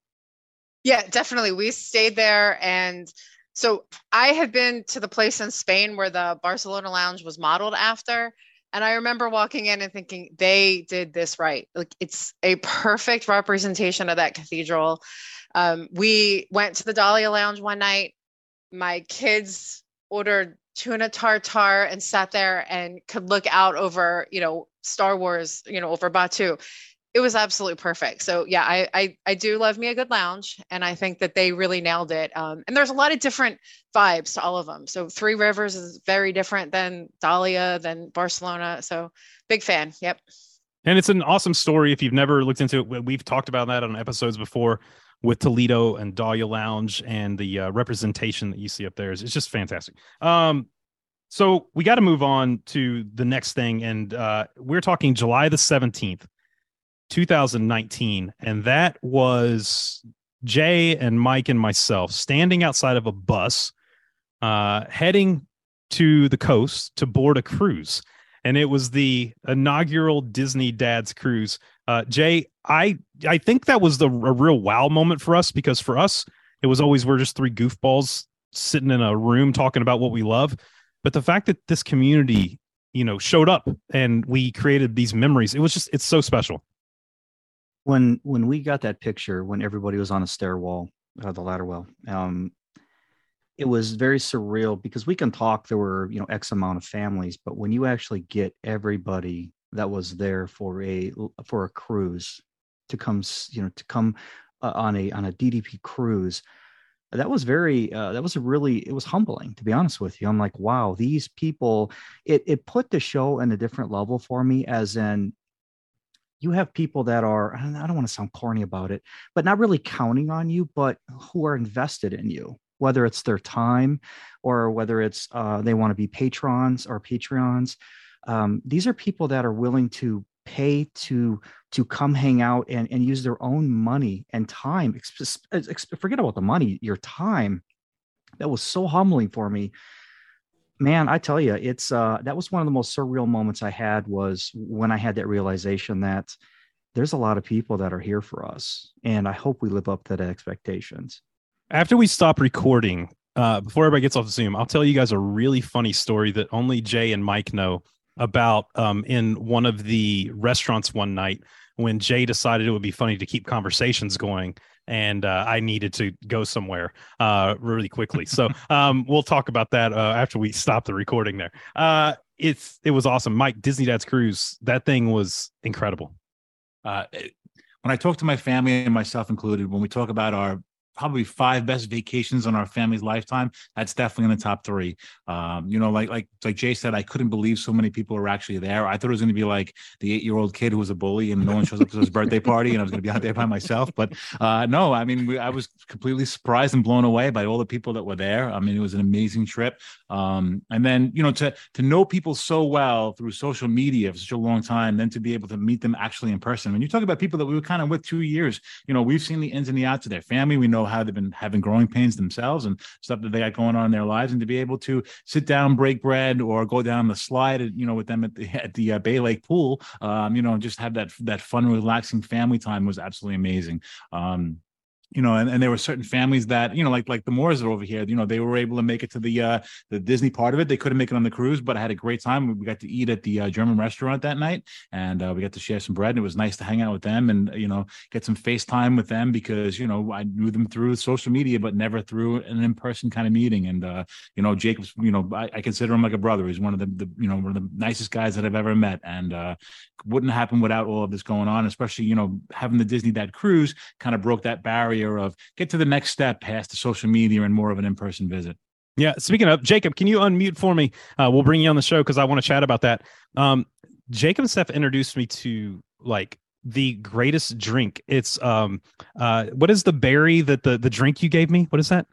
Yeah, definitely. We stayed there and so I had been to the place in Spain where the Barcelona lounge was modeled after. And I remember walking in and thinking they did this right. Like it's a perfect representation of that cathedral. Um, we went to the Dahlia Lounge one night. My kids ordered tuna tartar and sat there and could look out over, you know, Star Wars, you know, over Batuu it was absolutely perfect. So yeah, I, I I do love me a good lounge, and I think that they really nailed it. Um, and there's a lot of different vibes to all of them. So Three Rivers is very different than Dahlia, than Barcelona. So big fan. Yep. and it's an awesome story if you've never looked into it we- we've talked about that on episodes before with toledo and dahlia lounge and the uh, representation that you see up there is it's just fantastic. Um so we got to move on to the next thing and uh we're talking july the 17th 2019 and that was jay and mike and myself standing outside of a bus uh heading to the coast to board a cruise and it was the inaugural disney dads cruise uh jay i i think that was the a real wow moment for us because for us it was always we're just three goofballs sitting in a room talking about what we love. But the fact that this community you know showed up and we created these memories it was just it's so special. When when we got that picture when everybody was on a stairwell uh, the ladder well um it was very surreal because we can talk there were you know x amount of families but when you actually get everybody that was there for a for a cruise to come you know to come uh, on a on a ddp cruise. That was very uh, that was really it was humbling to be honest with you. I'm like wow these people it it put the show in a different level for me as in you have people that are I don't, I don't want to sound corny about it but not really counting on you but who are invested in you whether it's their time or whether it's uh, they want to be patrons or patreons um, these are people that are willing to pay to to come hang out and, and use their own money and time forget about the money your time. That was so humbling for me. Man i tell you it's uh that was one of the most surreal moments i had was when i had that realization that there's a lot of people that are here for us and i hope we live up to the expectations. After we stop recording uh before everybody gets off zoom i'll tell you guys a really funny story that only jay and mike know about um in one of the restaurants one night when jay decided it would be funny to keep conversations going and uh, i needed to go somewhere uh really quickly. So um we'll talk about that uh, after we stop the recording there. Uh it's it was awesome. Mike disney dad's cruise that thing was incredible. Uh, it- when I talk to my family and myself included, when we talk about our probably five best vacations on our family's lifetime, that's definitely in the top three. Um, you know, like like like Jay said, I couldn't believe so many people were actually there. I thought it was going to be like the eight year old kid who was a bully and no one shows up to his birthday party, and I was going to be out there by myself. But uh, no, I mean, we, I was completely surprised and blown away by all the people that were there. I mean, it was an amazing trip. Um, and then you know to to know people so well through social media for such a long time, then to be able to meet them actually in person. When you talk about people that we were kind of with two years, you know, we've seen the ins and the outs of their family. We know how they've been having growing pains themselves and stuff that they got going on in their lives, and to be able to sit down, break bread, or go down the slide, you know, with them at the at the uh, Bay Lake pool, um, you know, just have that that fun, relaxing family time was absolutely amazing. Um, you know, and, and there were certain families that, you know, like like the Moors are over here, you know, they were able to make it to the uh the Disney part of it. They couldn't make it on the cruise, but I had a great time. We got to eat at the uh, German restaurant that night, and uh, we got to share some bread. And it was nice to hang out with them and you know get some FaceTime with them because you know I knew them through social media, but never through an in person kind of meeting. And uh, you know, Jacob's, you know, I, I consider him like a brother. He's one of the, the you know one of the nicest guys that I've ever met, and uh, wouldn't happen without all of this going on. Especially you know having the Disney Dad cruise kind of broke that barrier of get to the next step past the social media and more of an in person visit. Yeah. Speaking of Jacob, can you unmute for me? Uh, we'll bring you on the show because I want to chat about that. Um, Jacob and Steph introduced me to like the greatest drink. It's um, uh, what is the berry that the the drink you gave me? What is that?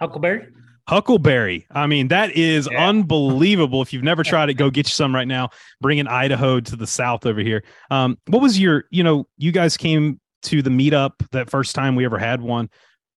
Huckleberry. Huckleberry. I mean, that is yeah. unbelievable. if you've never tried it, go get you some right now. Bringing Idaho to the south over here. Um, what was your, you know, you guys came to the meetup that first time we ever had one.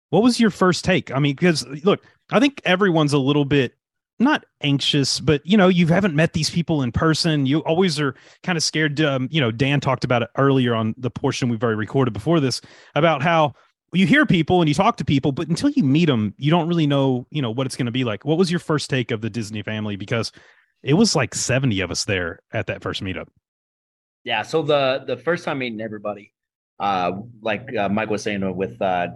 What was your first take? I mean, because look, I think everyone's a little bit not anxious, but you know, you haven't met these people in person. You always are kind of scared. Um, you know, Dan talked about it earlier on the portion we've already recorded before this about how you hear people and you talk to people, but until you meet them, you don't really know, you know, what it's going to be like. What was your first take of the Disney family? Because it was like 70 of us there at that first meetup. Yeah. So the, the first time meeting everybody, uh, like uh, Mike was saying with, uh,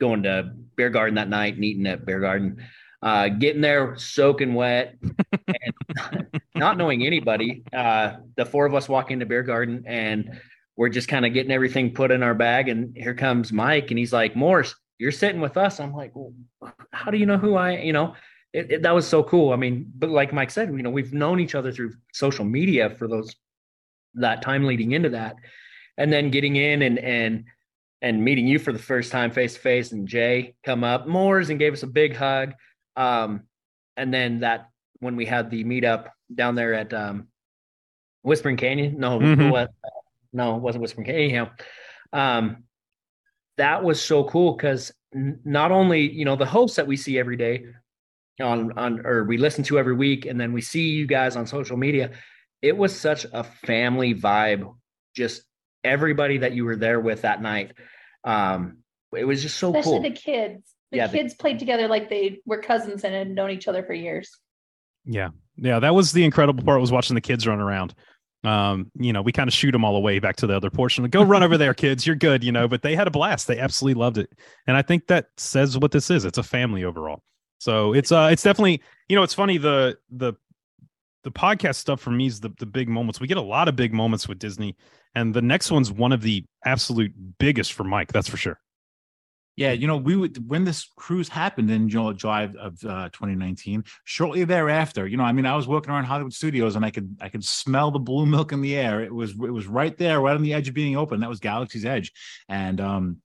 going to Biergarten that night and eating at Biergarten, uh, getting there soaking wet and not knowing anybody. Uh, the four of us walk into Biergarten and we're just kind of getting everything put in our bag. And here comes Mike, and he's like, Morse, you're sitting with us. I'm like, well, how do you know who I, you know, it, it, that was so cool. I mean, but like Mike said, you know, we've known each other through social media for those that time leading into that, and then getting in and and and meeting you for the first time face to face, and Jay come up, Moores, and gave us a big hug. Um, and then that when we had the meetup down there at um, Whispering Canyon, no, mm-hmm. what, no, it wasn't Whispering Canyon. Anyhow, um, that was so cool because n- not only you know the hosts that we see every day on on or we listen to every week, and then we see you guys on social media. It was such a family vibe. Just everybody that you were there with that night. Um, it was just so Especially cool. the kids. The Yeah, the- kids played together like they were cousins and had known each other for years. Yeah. Yeah. That was the incredible part was watching the kids run around. Um, you know, we kind of shoot them all away back to the other portion. Like, Go run over there, kids. You're good, you know, but they had a blast. They absolutely loved it. And I think that says what this is. It's a family overall. So it's uh it's definitely, you know, it's funny, the the the podcast stuff for me is the, the big moments. We get a lot of big moments with Disney, and the next one's one of the absolute biggest for Mike. That's for sure. Yeah, you know, we would when this cruise happened in July of uh, 2019. Shortly thereafter, you know, I mean, I was working around Hollywood Studios and I could I could smell the blue milk in the air. It was it was right there, right on the edge of being open. That was Galaxy's Edge, and um,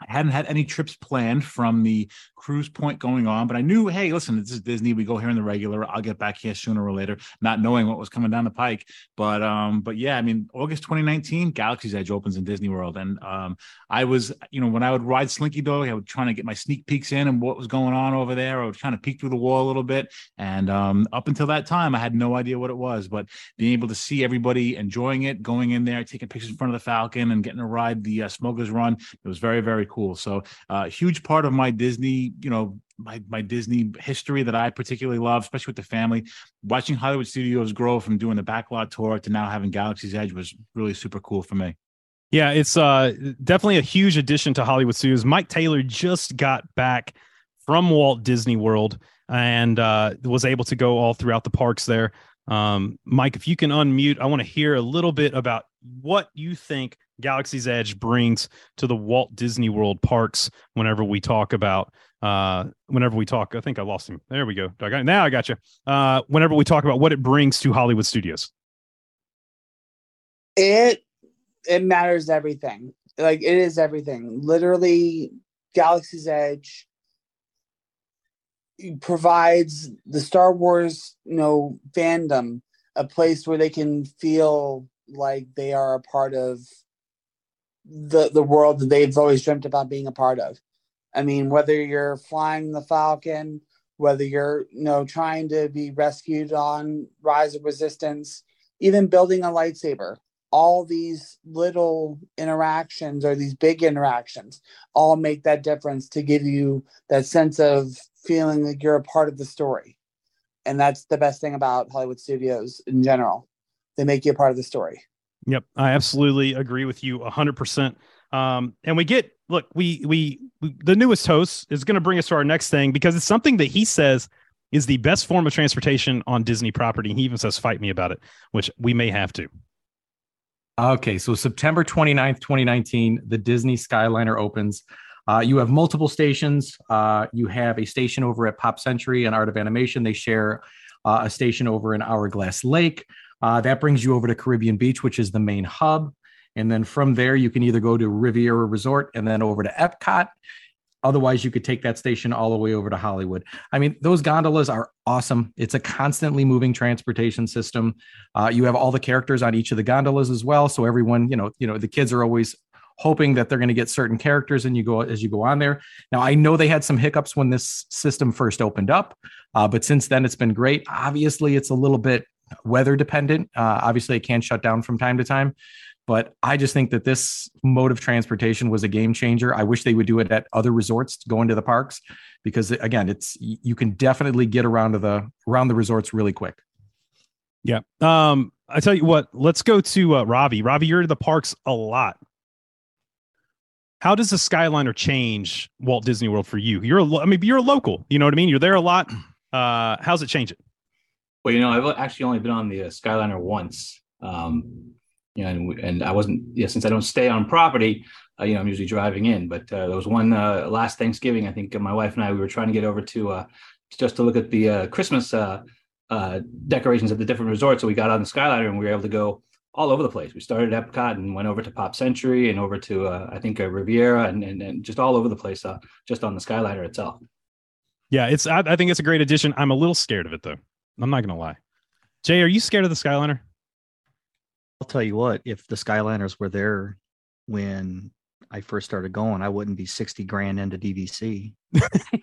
I hadn't had any trips planned from the cruise point going on, but I knew, hey, listen, this is Disney. We go here in the regular. I'll get back here sooner or later, not knowing what was coming down the pike. But um, but yeah, I mean, August 2019, Galaxy's Edge opens in Disney World, and um, I was, you know, when I would ride Slinky Dog, I would trying to get my sneak peeks in and what was going on over there. I would kind of peek through the wall a little bit, and um, up until that time, I had no idea what it was. But being able to see everybody enjoying it, going in there, taking pictures in front of the Falcon, and getting to ride the uh, Smugglers Run, it was very very cool. So, uh, huge part of my Disney, you know, my my Disney history that I particularly love, especially with the family. Watching Hollywood Studios grow from doing the backlot tour to now having Galaxy's Edge was really super cool for me. Yeah, it's uh definitely a huge addition to Hollywood Studios. Mike Taylor just got back from Walt Disney World and uh was able to go all throughout the parks there. Um Mike, if you can unmute, I want to hear a little bit about what you think Galaxy's Edge brings to the Walt Disney World parks whenever we talk about uh whenever we talk I think I lost him. There we go. I got, now I got you. Uh whenever we talk about what it brings to Hollywood Studios. it it matters everything like it is everything literally galaxy's edge provides the star wars you know fandom a place where they can feel like they are a part of the the world that they've always dreamt about being a part of i mean whether you're flying the falcon whether you're you know trying to be rescued on rise of resistance even building a lightsaber all these little interactions or these big interactions all make that difference to give you that sense of feeling like you're a part of the story. And that's the best thing about Hollywood studios in general. They make you a part of the story. Yep, I absolutely agree with you 100%. Um, and we get look, we, we we the newest host is going to bring us to our next thing because it's something that he says is the best form of transportation on Disney property. He even says fight me about it, which we may have to. Okay, so September 29th, 2019, the Disney Skyliner opens. Uh, you have multiple stations. Uh, you have a station over at Pop Century and Art of Animation. They share uh, a station over in Hourglass Lake. Uh, that brings you over to Caribbean Beach, which is the main hub. And then from there, you can either go to Riviera Resort and then over to Epcot. Otherwise, you could take that station all the way over to Hollywood. I mean, those gondolas are awesome. It's a constantly moving transportation system. Uh, you have all the characters on each of the gondolas as well, so everyone, you know, you know, the kids are always hoping that they're going to get certain characters and you go as you go on there now i know they had some hiccups when this system first opened up uh, but since then it's been great obviously it's a little bit weather dependent uh, obviously it can shut down from time to time but I just think that this mode of transportation was a game changer. I wish they would do it at other resorts going to the parks because again, it's you can definitely get around to the around the resorts really quick. Yeah. Um, I tell you what, let's go to uh, Ravi. Ravi, you're to the parks a lot. How does the Skyliner change Walt Disney World for you? You're, a, I mean, you're a local. You know what I mean? You're there a lot. Uh, how's it change it? Well, you know, I've actually only been on the uh, Skyliner once. Um, you know, and, and I wasn't, yeah, since I don't stay on property, uh, you know, I'm usually driving in. But uh, there was one uh, last Thanksgiving, I think my wife and I, we were trying to get over to uh, just to look at the uh, Christmas uh, uh, decorations at the different resorts. So we got on the Skyliner and we were able to go all over the place. We started at Epcot and went over to Pop Century and over to, uh, I think, uh, Riviera and, and, and just all over the place, uh, just on the Skyliner itself. Yeah, it's. I, I think it's a great addition. I'm a little scared of it though. I'm not gonna lie. Jay, are you scared of the Skyliner? I'll tell you what, if the Skyliners were there when I first started going, I wouldn't be 60 grand into DVC.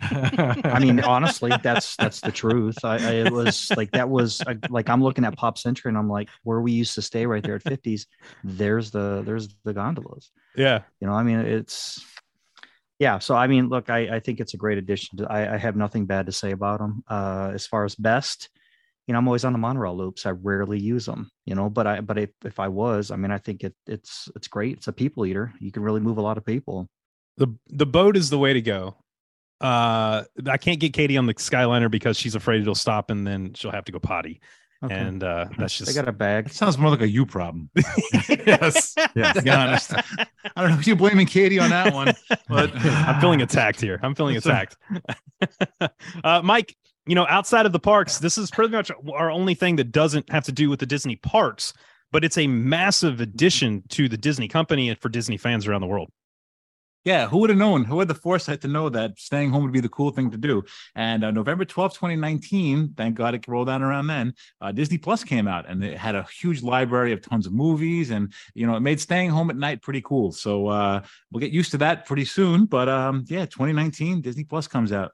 I mean, honestly, that's that's the truth. I, I it was like that was like I'm looking at Pop Century and I'm like, where we used to stay right there at 50s, there's the there's the gondolas. Yeah. You know, I mean, it's yeah. So I mean, look, I, I think it's a great addition. To, I, I have nothing bad to say about them. Uh, as far as best, you know, I'm always on the monorail loops. I rarely use them, you know, but I, but if, if I was, I mean, I think it, it's, it's great. It's a people eater. You can really move a lot of people. The, the boat is the way to go. Uh, I can't get Katie on the Skyliner because she's afraid it'll stop and then she'll have to go potty. Okay. And uh, that's just, I got a bag. It sounds more like a you problem. yes. Yeah, to be honest. I don't know if you're blaming Katie on that one, but I'm feeling attacked here. I'm feeling attacked. uh, Mike, you know, outside of the parks, this is pretty much our only thing that doesn't have to do with the Disney parks, but it's a massive addition to the Disney company and for Disney fans around the world. Yeah, who would have known? Who had the foresight to know that staying home would be the cool thing to do? And uh, November 12th, 2019, thank God it rolled out around then, uh, Disney Plus came out and it had a huge library of tons of movies. And, you know, it made staying home at night pretty cool. So uh, we'll get used to that pretty soon. But um, yeah, 2019, Disney Plus comes out.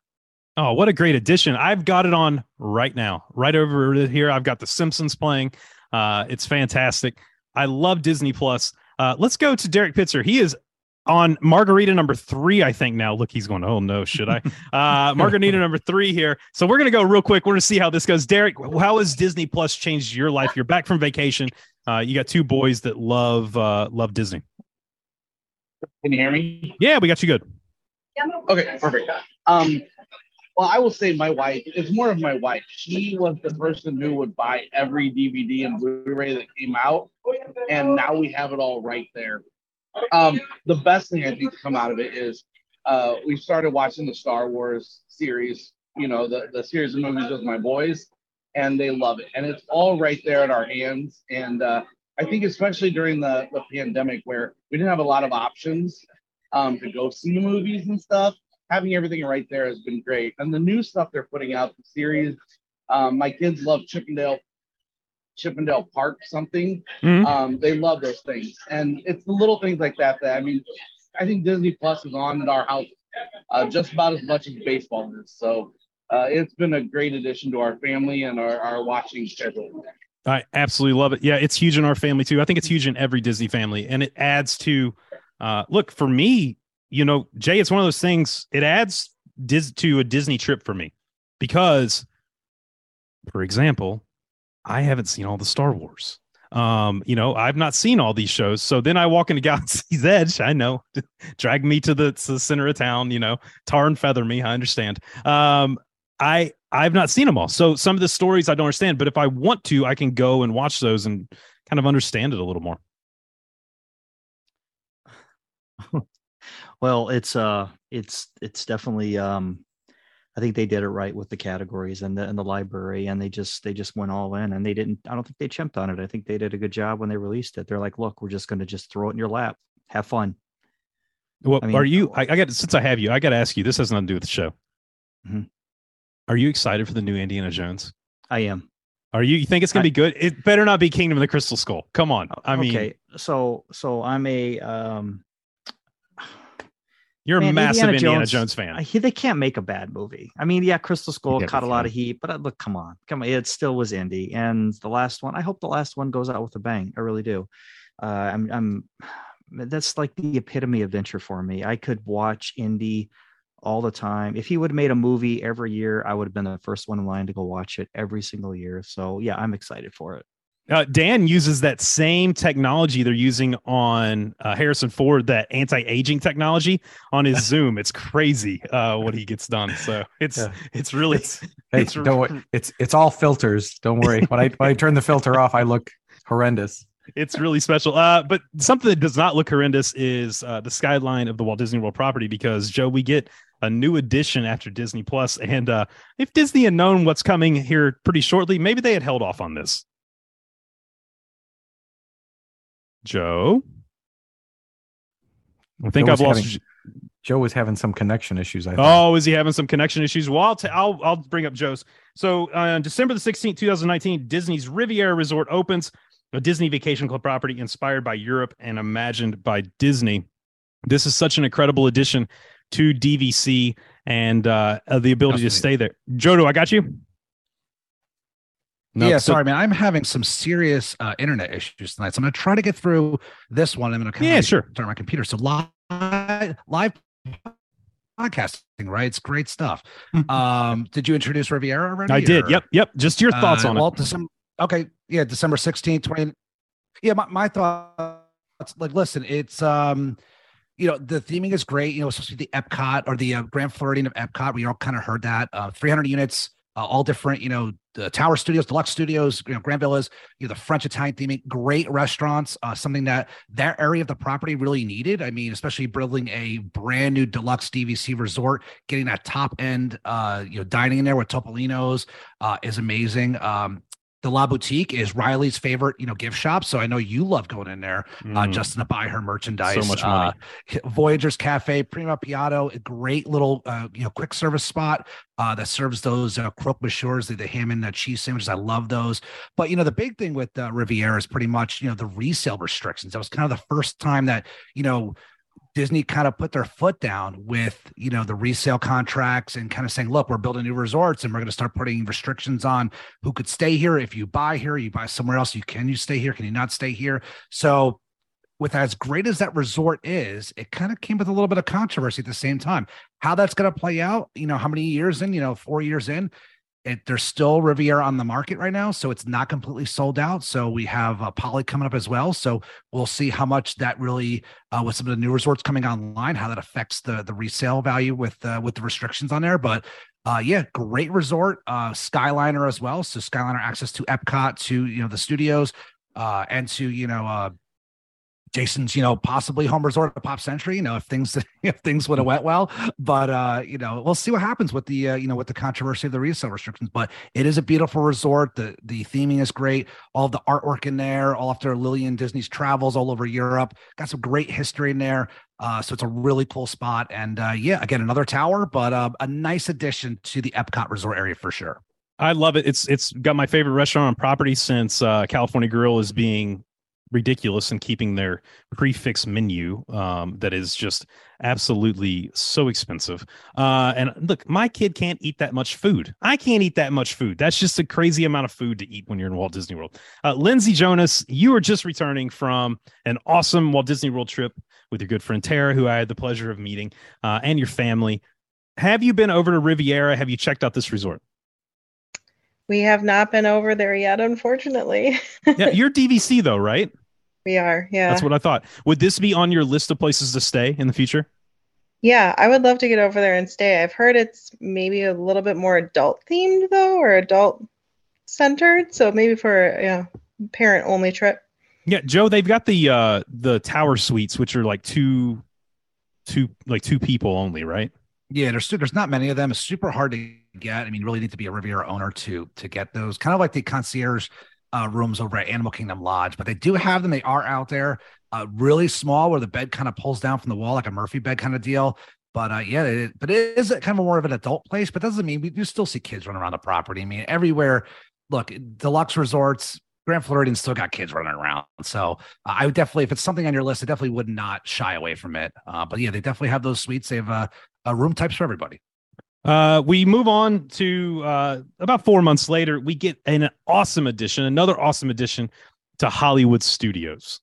Oh, what a great addition. I've got it on right now. Right over here, I've got The Simpsons playing. Uh, it's fantastic. I love Disney Plus. Uh, let's go to Derek Pitzer. He is on Margarita number three, I think now. Look, he's going, oh no, should I? Uh, Margarita number three here. So we're going to go real quick. We're going to see how this goes. Derek, how has Disney Plus changed your life? You're back from vacation. Uh, you got two boys that love uh, love Disney. Can you hear me? Yeah, we got you good. Okay, perfect. Um, well, I will say my wife. It's more of my wife. She was the person who would buy every DVD and Blu-ray that came out, and now we have it all right there. Um, the best thing I think to come out of it is uh, we started watching the Star Wars series. You know, the the series of movies with my boys, and they love it. And it's all right there at our hands. And uh, I think especially during the the pandemic where we didn't have a lot of options um, to go see movies and stuff having everything right there has been great. And the new stuff they're putting out, the series, um, my kids love Chippendale, Chippendale Park something. Mhm. Um, they love those things, and it's the little things like that that I mean, I think Disney Plus is on at our house uh, just about as much as baseball is. So uh, it's been a great addition to our family and our, our watching schedule. I absolutely love it. Yeah, it's huge in our family too. I think it's huge in every Disney family, and it adds to. Uh, look for me, you know, Jay. It's one of those things. It adds Dis- to a Disney trip for me because, for example, I haven't seen all the Star Wars. Um, you know, I've not seen all these shows. So then I walk into Galaxy's Edge. I know, drag me to the, to the center of town. You know, tar and feather me. I understand. Um, I I've not seen them all. So some of the stories I don't understand, but if I want to, I can go and watch those and kind of understand it a little more. Well, it's uh, it's it's definitely um, I think they did it right with the categories and the and the library, and they just they just went all in, and they didn't. I don't think they chimped on it. I think they did a good job when they released it. They're like, look, we're just going to just throw it in your lap, have fun. Well, I mean- are you? I, I got since I have you, I got to ask you. This has nothing to do with the show. Mhm. Are you excited for the new Indiana Jones? I am. Are you? You think it's gonna be good? It better not be Kingdom of the Crystal Skull. Come on. I mean, okay, so so I'm a um, you're a man, massive Indiana, Jones, fan. I, they can't make a bad movie. I mean, yeah, Crystal Skull caught a lot of heat, but uh, look, come on, come on, it still was Indy. And the last one, I hope the last one goes out with a bang. I really do. Uh, I'm, I'm, that's like the epitome of venture for me. I could watch Indy all the time. If he would have made a movie every year, I would have been the first one in line to go watch it every single year. So yeah, I'm excited for it. Uh, Dan uses that same technology they're using on uh, Harrison Ford, that anti-aging technology on his Zoom. It's crazy uh, what he gets done. So it's Yeah. it's really Hey, it's don't worry. It's it's all filters. Don't worry. When I when I turn the filter off, I look horrendous. it's really special. Uh, but something that does not look horrendous is uh, the skyline of the Walt Disney World property because Joe, we get a new addition after Disney Plus, and uh, if Disney had known what's coming here pretty shortly, maybe they had held off on this. Joe, I think Joe I've lost. having- Joe was having some connection issues. I think. Oh, is he having some connection issues? Well, I'll, t- I'll, I'll bring up Joe's. So on December the 16th, 2019, Disney's Riviera Resort opens, a Disney vacation club property inspired by Europe and imagined by Disney. This is such an incredible addition to DVC and uh, uh, the ability to stay there. Jodo, I got you. No, yeah, so- sorry, man. I'm having some serious uh, internet issues tonight, so I'm going to try to get through this one. I'm going to Yeah, sure. Turn my computer. So live, live podcasting, right? It's great stuff. um, did you introduce Riviera already? I did. or- Yep. Yep. Just your thoughts Uh, on well, it. December, okay, yeah, December 16th, 20. Yeah, my, my thoughts like listen, it's um you know, the theming is great, you know, especially the Epcot or the uh, Grand Floridian of Epcot. We all kind of heard that. Uh 300 units, uh, all different, you know, the Tower Studios, Deluxe Studios, you know, Grand Villas, you know, the French Italian theming, great restaurants, uh, something that that area of the property really needed. I mean, especially building a brand new deluxe DVC resort, getting that top end, uh, you know, dining in there with Topolino's uh, is amazing. Um, the La Boutique is Riley's favorite, you know, gift shop. So I know you love going in there, uh, Mm. Justin, to buy her merchandise. So much money. Uh, Voyagers Cafe, Primo Piatto, a great little, uh, you know, quick service spot uh, that serves those uh, croque monsieurs, the, the ham and uh, cheese sandwiches. I love those. But you know, the big thing with uh, Riviera is pretty much, you know, the resale restrictions. That was kind of the first time that you know Disney kind of put their foot down with, you know, the resale contracts and kind of saying, look, we're building new resorts and we're going to start putting restrictions on who could stay here. If you buy here, you buy somewhere else, you can you stay here? Can you not stay here? So with as great as that resort is, it kind of came with a little bit of controversy at the same time. How that's going to play out, you know, how many years in, you know, four years in, it, there's still Riviera on the market right now, so it's not completely sold out. So we have uh, Poly coming up as well. So we'll see how much that really, uh, with some of the new resorts coming online, how that affects the the resale value with uh, with the restrictions on there. But uh, yeah, great resort, uh, Skyliner as well. So Skyliner access to Epcot, to you know the studios, uh, and to you know uh, Jason's, you know, possibly home resort at Pop Century, you know, if things if things would have went well. But uh, you know, we'll see what happens with the uh, you know, with the controversy of the resale restrictions. But it is a beautiful resort. The the theming is great. All the artwork in there, all after Lillian Disney's travels all over Europe. Got some great history in there. Uh, so it's a really cool spot. And uh, yeah, again, another tower, but uh, a nice addition to the Epcot resort area for sure. I love it. It's it's got my favorite restaurant on property since uh, California Grill is being ridiculous in keeping their prix fixe menu um, that is just absolutely so expensive. Uh, and look, my kid can't eat that much food. I can't eat that much food. That's just a crazy amount of food to eat when you're in Walt Disney World. Uh, Lindsay Jonas, you are just returning from an awesome Walt Disney World trip with your good friend Tara, who I had the pleasure of meeting, uh, and your family. Have you been over to Riviera? Have you checked out this resort? We have not been over there yet, unfortunately. yeah, you're DVC though, right? We are, yeah. That's what I thought. Would this be on your list of places to stay in the future? Yeah, I would love to get over there and stay. I've heard it's maybe a little bit more adult themed though, or adult centered. So maybe for a yeah, parent only trip. Yeah, Joe, they've got the uh the tower suites, which are like two two like two people only, right? Yeah, there's there's not many of them. It's super hard to get. I mean, you really need to be a Riviera owner to to get those. Kind of like the concierge uh, rooms over at Animal Kingdom Lodge, but they do have them. They are out there, uh, really small, where the bed kind of pulls down from the wall, like a Murphy bed kind of deal. But uh, yeah, it, but it is kind of more of an adult place. But doesn't mean we do still see kids running around the property. I mean, everywhere. Look, deluxe resorts, Grand Floridian still got kids running around. So uh, I would definitely, if it's something on your list, I definitely would not shy away from it. Uh, but yeah, they definitely have those suites. They have uh, room types for everybody. Uh, we move on to uh, about four months later. We get an awesome addition, another awesome addition to Hollywood Studios.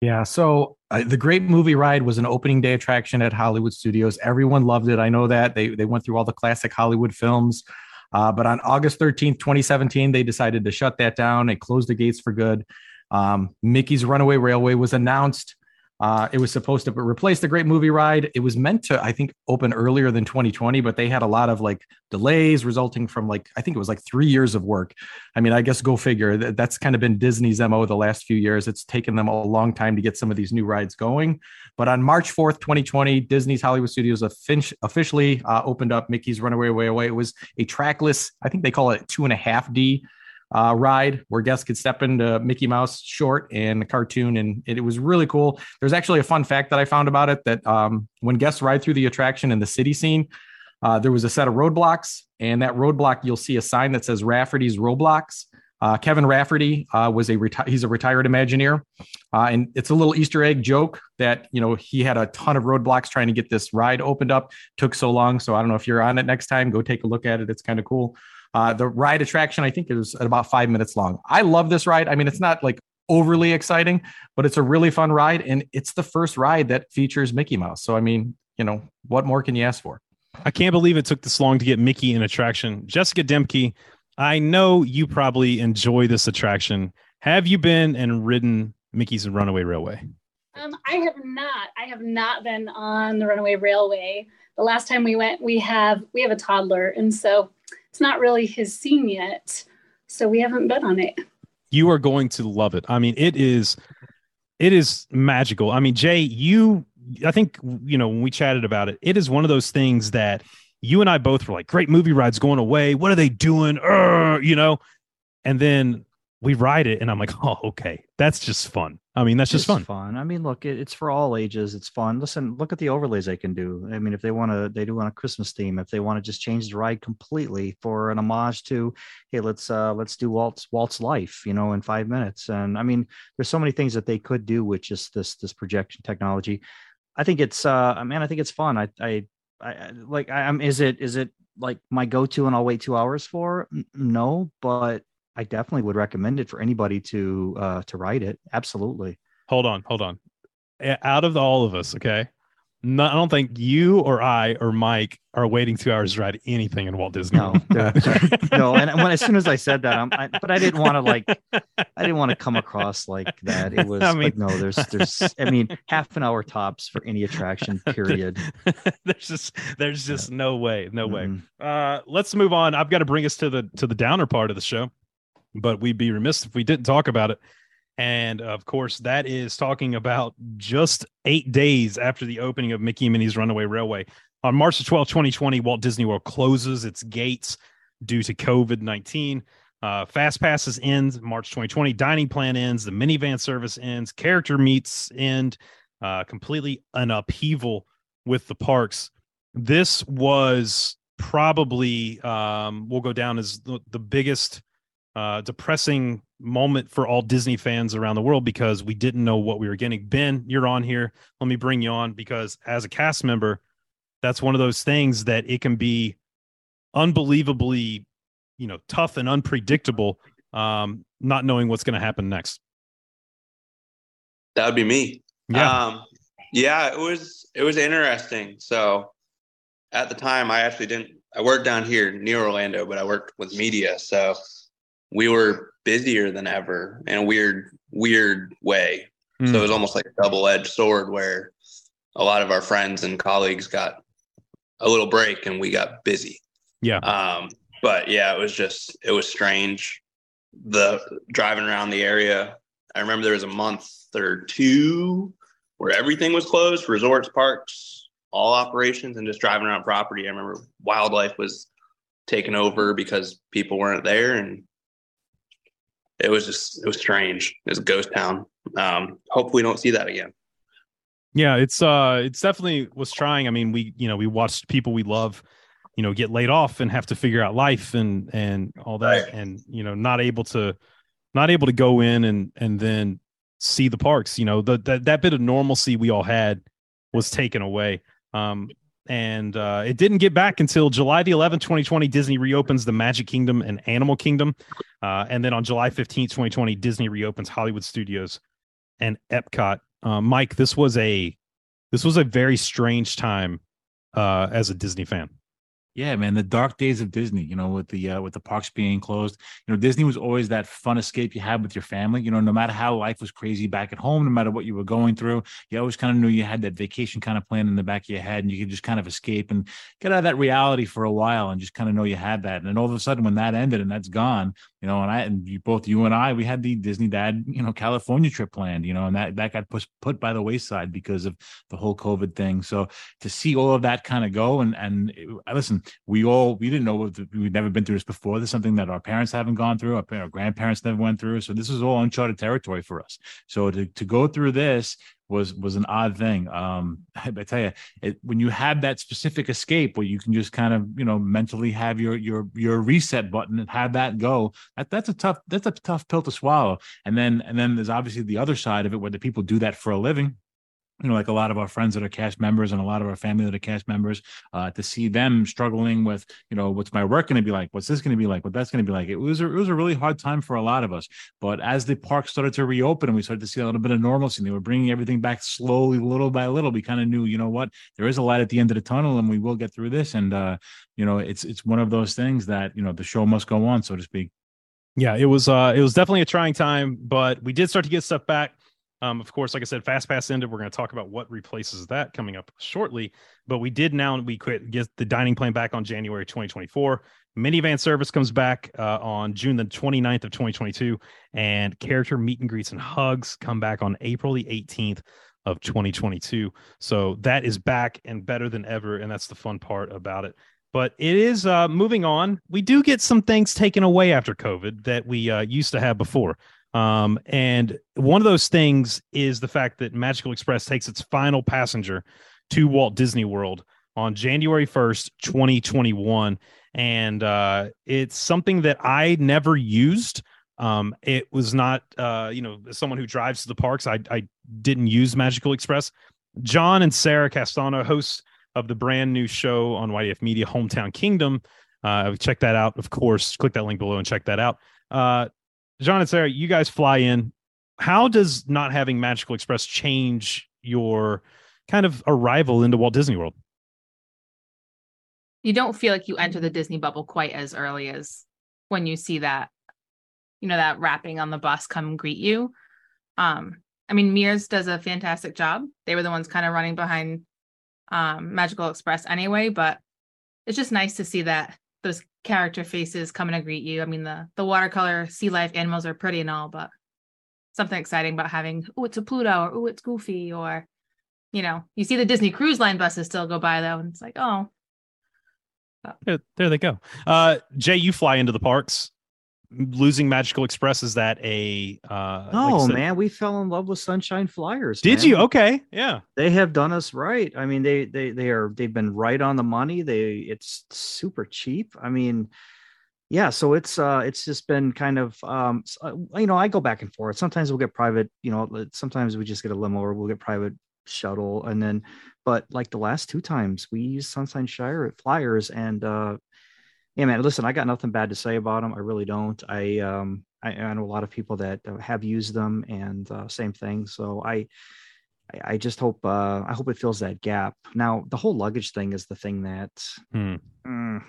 Yeah. So uh, the Great Movie Ride was an opening day attraction at Hollywood Studios. Everyone loved it. I know that they they went through all the classic Hollywood films. Uh, but on August 13th, 2017, they decided to shut that down. They closed the gates for good. Um, Mickey's Runaway Railway was announced. Uh, it was supposed to replace the Great Movie Ride. It was meant to, I think, open earlier than 2020, but they had a lot of like delays resulting from like I think it was like three years of work. I mean, I guess go figure. That's kind of been Disney's mo the last few years. It's taken them a long time to get some of these new rides going. But on March 4th, 2020, Disney's Hollywood Studios officially uh, opened up Mickey's Runaway Railway. It was a trackless, I think they call it two and a half D uh, ride where guests could step into Mickey Mouse short and the cartoon, and it, it, was really cool. There's actually a fun fact that I found about it that um, when guests ride through the attraction in the city scene, uh, there was a set of roadblocks, and that roadblock you'll see a sign that says Rafferty's Roadblocks. Uh, Kevin Rafferty uh, was a reti- he's a retired Imagineer, uh, and it's a little Easter egg joke that you know he had a ton of roadblocks trying to get this ride opened up. Took so long, so I don't know if you're on it next time. Go take a look at it. It's kind of cool. Uh, the ride attraction, I think, is about five minutes long. I love this ride. I mean, it's not like overly exciting, but it's a really fun ride. And it's the first ride that features Mickey Mouse. So, I mean, you know, what more can you ask for? I can't believe it took this long to get Mickey in attraction. Jessica Demke, I know you probably enjoy this attraction. Have you been and ridden Mickey's Runaway Railway? Um, I have not. I have not been on the Runaway Railway. The last time we went, we have we have a toddler, and so it's not really his scene yet. So we haven't been on it. You are going to love it. I mean, it is it is magical. I mean, Jay, you I think you know when we chatted about it, it is one of those things that you and I both were like, great movie rides going away. What are they doing? Uh, you know, and then we ride it, and I'm like, oh, okay, that's just fun. I mean, that's just fun. Fun. I mean, look, it, it's for all ages. It's fun. Listen, look at the overlays they can do. I mean, if they want to, they do on a Christmas theme. If they want to just change the ride completely for an homage to, hey, let's uh let's do Walt's Walt's life, you know, in five minutes. And I mean, there's so many things that they could do with just this this projection technology. I think it's uh, I mean, I think it's fun. I I, I like. I, am Is it is it like my go to and I'll wait two hours for? No, but I definitely would recommend it for anybody to uh, to write it. Absolutely. Hold on, hold on. Out of all of us, okay, no, I don't think you or I or Mike are waiting two hours to write anything in Walt Disney. No, no. And when, as soon as I said that, I'm, I, but I didn't want to like, I didn't want to come across like that. It was, I mean, no, there's, there's, I mean, half an hour tops for any attraction. Period. there's just, there's just yeah. no way, no mm-hmm. way. Uh, let's move on. I've got to bring us to the to the downer part of the show but we'd be remiss if we didn't talk about it. And of course, that is talking about just eight days after the opening of Mickey and Minnie's Runaway Railway. On March 12, 2020, Walt Disney World closes its gates due to COVID 19. Uh, Fast passes ends March 2020. Dining plan ends. The Minnie Van service ends. Character meets end. Uh, completely an upheaval with the parks. This was probably um, will go down as the, the biggest uh, depressing moment for all Disney fans around the world because we didn't know what we were getting. Ben, you're on here. Let me bring you on because as a cast member, that's one of those things that it can be unbelievably, you know, tough and unpredictable, um, not knowing what's going to happen next. That would be me. Yeah. Um, yeah, it was it was interesting. So at the time I actually didn't I worked down here near Orlando, but I worked with media. So we were busier than ever in a weird, weird way. Mm. So it was almost like a double edged sword where a lot of our friends and colleagues got a little break and we got busy. Yeah. Um, but yeah, it was just, it was strange. The driving around the area, I remember there was a month or two where everything was closed resorts, parks, all operations and just driving around property. I remember wildlife was taken over because people weren't there, and it was just it was strange. It was a ghost town. Um, hopefully, we don't see that again. Yeah, it's uh it's definitely was trying. I mean, we you know, we watched people we love, you know, get laid off and have to figure out life and and all that Right. and you know, not able to not able to go in and and then see the parks, you know, the that that bit of normalcy we all had was taken away. Um and uh, it didn't get back until July the 11th, 2020. Disney reopens the Magic Kingdom and Animal Kingdom, uh, and then on July 15th, 2020, Disney reopens Hollywood Studios and Epcot. Uh, Mike, this was a this was a very strange time uh, as a Disney fan. Yeah, man, the dark days of Disney, you know, with the uh, with the parks being closed. You know, Disney was always that fun escape you had with your family. You know, no matter how life was crazy back at home, no matter what you were going through, you always kind of knew you had that vacation kind of plan in the back of your head, and you could just kind of escape and get out of that reality for a while, and just kind of know you had that. And then all of a sudden, when that ended and that's gone, you know, and I and you, both you and I, we had the Disney Dad, you know, California trip planned, you know, and that that got put put by the wayside because of the whole COVID thing. So to see all of that kind of go, and and it- listen, we all we didn't know we'd never been through this before. This is something that our parents haven't gone through, our, our grandparents never went through. So this is all uncharted territory for us. So to to go through this was was an odd thing. Um, I, I tell you, it, when you have that specific escape where you can just kind of you know mentally have your your your reset button and have that go, that that's a tough that's a tough pill to swallow. And then and then there's obviously the other side of it where the people do that for a living you know, like a lot of our friends that are cast members and a lot of our family that are cast members, uh, to see them struggling with, you know, what's my work going to be like? What's this going to be like? What that's going to be like? It was a, it was a really hard time for a lot of us. But as the park started to reopen and we started to see a little bit of normalcy, and they were bringing everything back slowly, little by little, we kind of knew, you know what, there is a light at the end of the tunnel, and we will get through this. And uh, you know, it's it's one of those things that you know the show must go on, so to speak. Yeah, it was uh it was definitely a trying time, but we did start to get stuff back. Um, of course, like I said, Fast Pass ended. We're going to talk about what replaces that coming up shortly. But we did now we quit get the dining plan back on January 2024. Minnie Van service comes back uh, on June the 29th of 2022, and character meet and greets and hugs come back on April the 18th of 2022. So that is back and better than ever, and that's the fun part about it. But it is uh, moving on. We do get some things taken away after COVID that we uh, used to have before. Um, and one of those things is the fact that Magical Express takes its final passenger to Walt Disney World on January 1st, 2021. And uh, it's something that I never used. Um, it was not, uh, you know, someone who drives to the parks, I, I didn't use Magical Express. John and Sarah Castano, hosts of the brand new show on YDF Media, Hometown Kingdom. Uh, check that out, of course. Click that link below and check that out. Uh, John and Sarah, you guys fly in. How does not having Magical Express change your kind of arrival into Walt Disney World? you don't feel like you enter the Disney bubble quite as early as when you see that, you know, that wrapping on the bus come greet you. Um, I mean, Mears does a fantastic job. They were the ones kind of running behind um Magical Express anyway, but it's just nice to see that those character faces coming to greet you. I mean, the the watercolor sea life animals are pretty and all, but something exciting about having oh it's a Pluto or oh it's Goofy or you know you see the Disney Cruise Line buses still go by though, and it's like oh There, there they go. Uh, Jay, you fly into the parks. Losing Magical Express is that a? Uh, like Oh said- man, we fell in love with Sunshine Flyers. Did man. you? Okay, yeah. They have done us right. I mean, they they they are they've been right on the money. They it's super cheap. I mean, yeah. So it's uh it's just been kind of um uh, you know I go back and forth. Sometimes we'll get private. You know, sometimes we just get a limo or we'll get private shuttle, and then but like the last two times we used Sunshine Shire at Flyers and uh yeah man listen i got nothing bad to say about them i really don't i um i, I know a lot of people that uh, have used them and uh, same thing so i I- just hope uh, I hope it fills that gap. Now the whole luggage thing is the thing that Hmm. mm,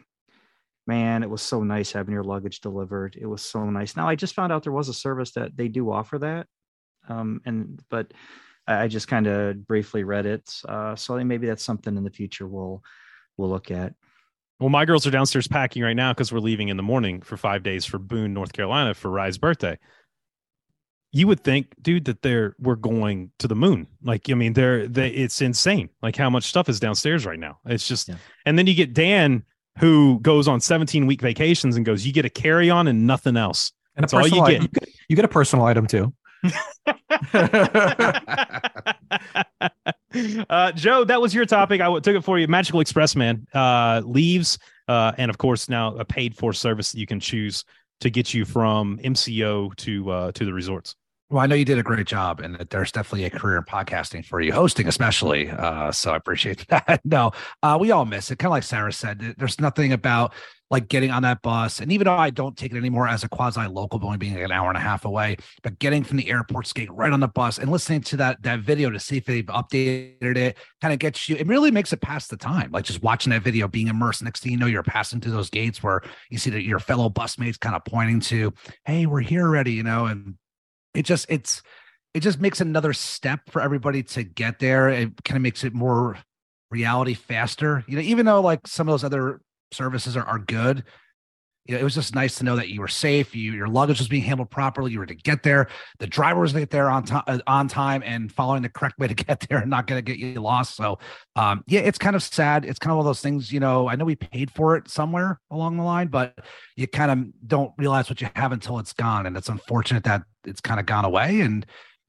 man, it was so nice having your luggage delivered. It was so nice. Now I just found out there was a service that they do offer that. Um, and but I I just kind of briefly read it. Uh, so maybe that's something in the future we'll we'll look at. Well, my girls are downstairs packing right now because we're leaving in the morning for five days for Boone, North Carolina for Rye's birthday. you would think, dude, that they're we're going to the moon. Like, I mean, they're they it's insane. Like how much stuff is downstairs right now. It's just, and then you get Dan who goes on 17 week vacations and goes, you get a carry on and nothing else. And That's all you item- You get, you get a personal item too. uh, Joe, that was your topic. I took it for you. Magical Express, man, uh, leaves, uh, and of course now a paid for service that you can choose to get you from MCO to uh, to the resorts. Well, I know you did a great job, and that there's definitely a career in podcasting for you, hosting especially. Uh, so I appreciate that. no, uh, we all miss it. Kind of like Sarah said, there's nothing about like getting on that bus. And even though I don't take it anymore as a quasi local, only being like an hour and a half away, but getting from the airport, skating right on the bus, and listening to that that video to see if they've updated it, kind of gets you. It really makes it pass the time. Like just watching that video, being immersed. Next thing you know, you're passing through those gates where you see that your fellow busmates kind of pointing to, "Hey, we're here already," you know, and it just it's it just makes another step for everybody to get there. It kind of makes it more reality faster. You know, even though like some of those other services are, are good, you know, it was just nice to know that you were safe. You your luggage was being handled properly. You were to get there. The driver was to get there on time, on time, and following the correct way to get there, and not going to get you lost. So, um, yeah, it's kind of sad. It's kind of of those things. You know, I know we paid for it somewhere along the line, but you kind of don't realize what you have until it's gone, and it's unfortunate that it's kind of gone away. And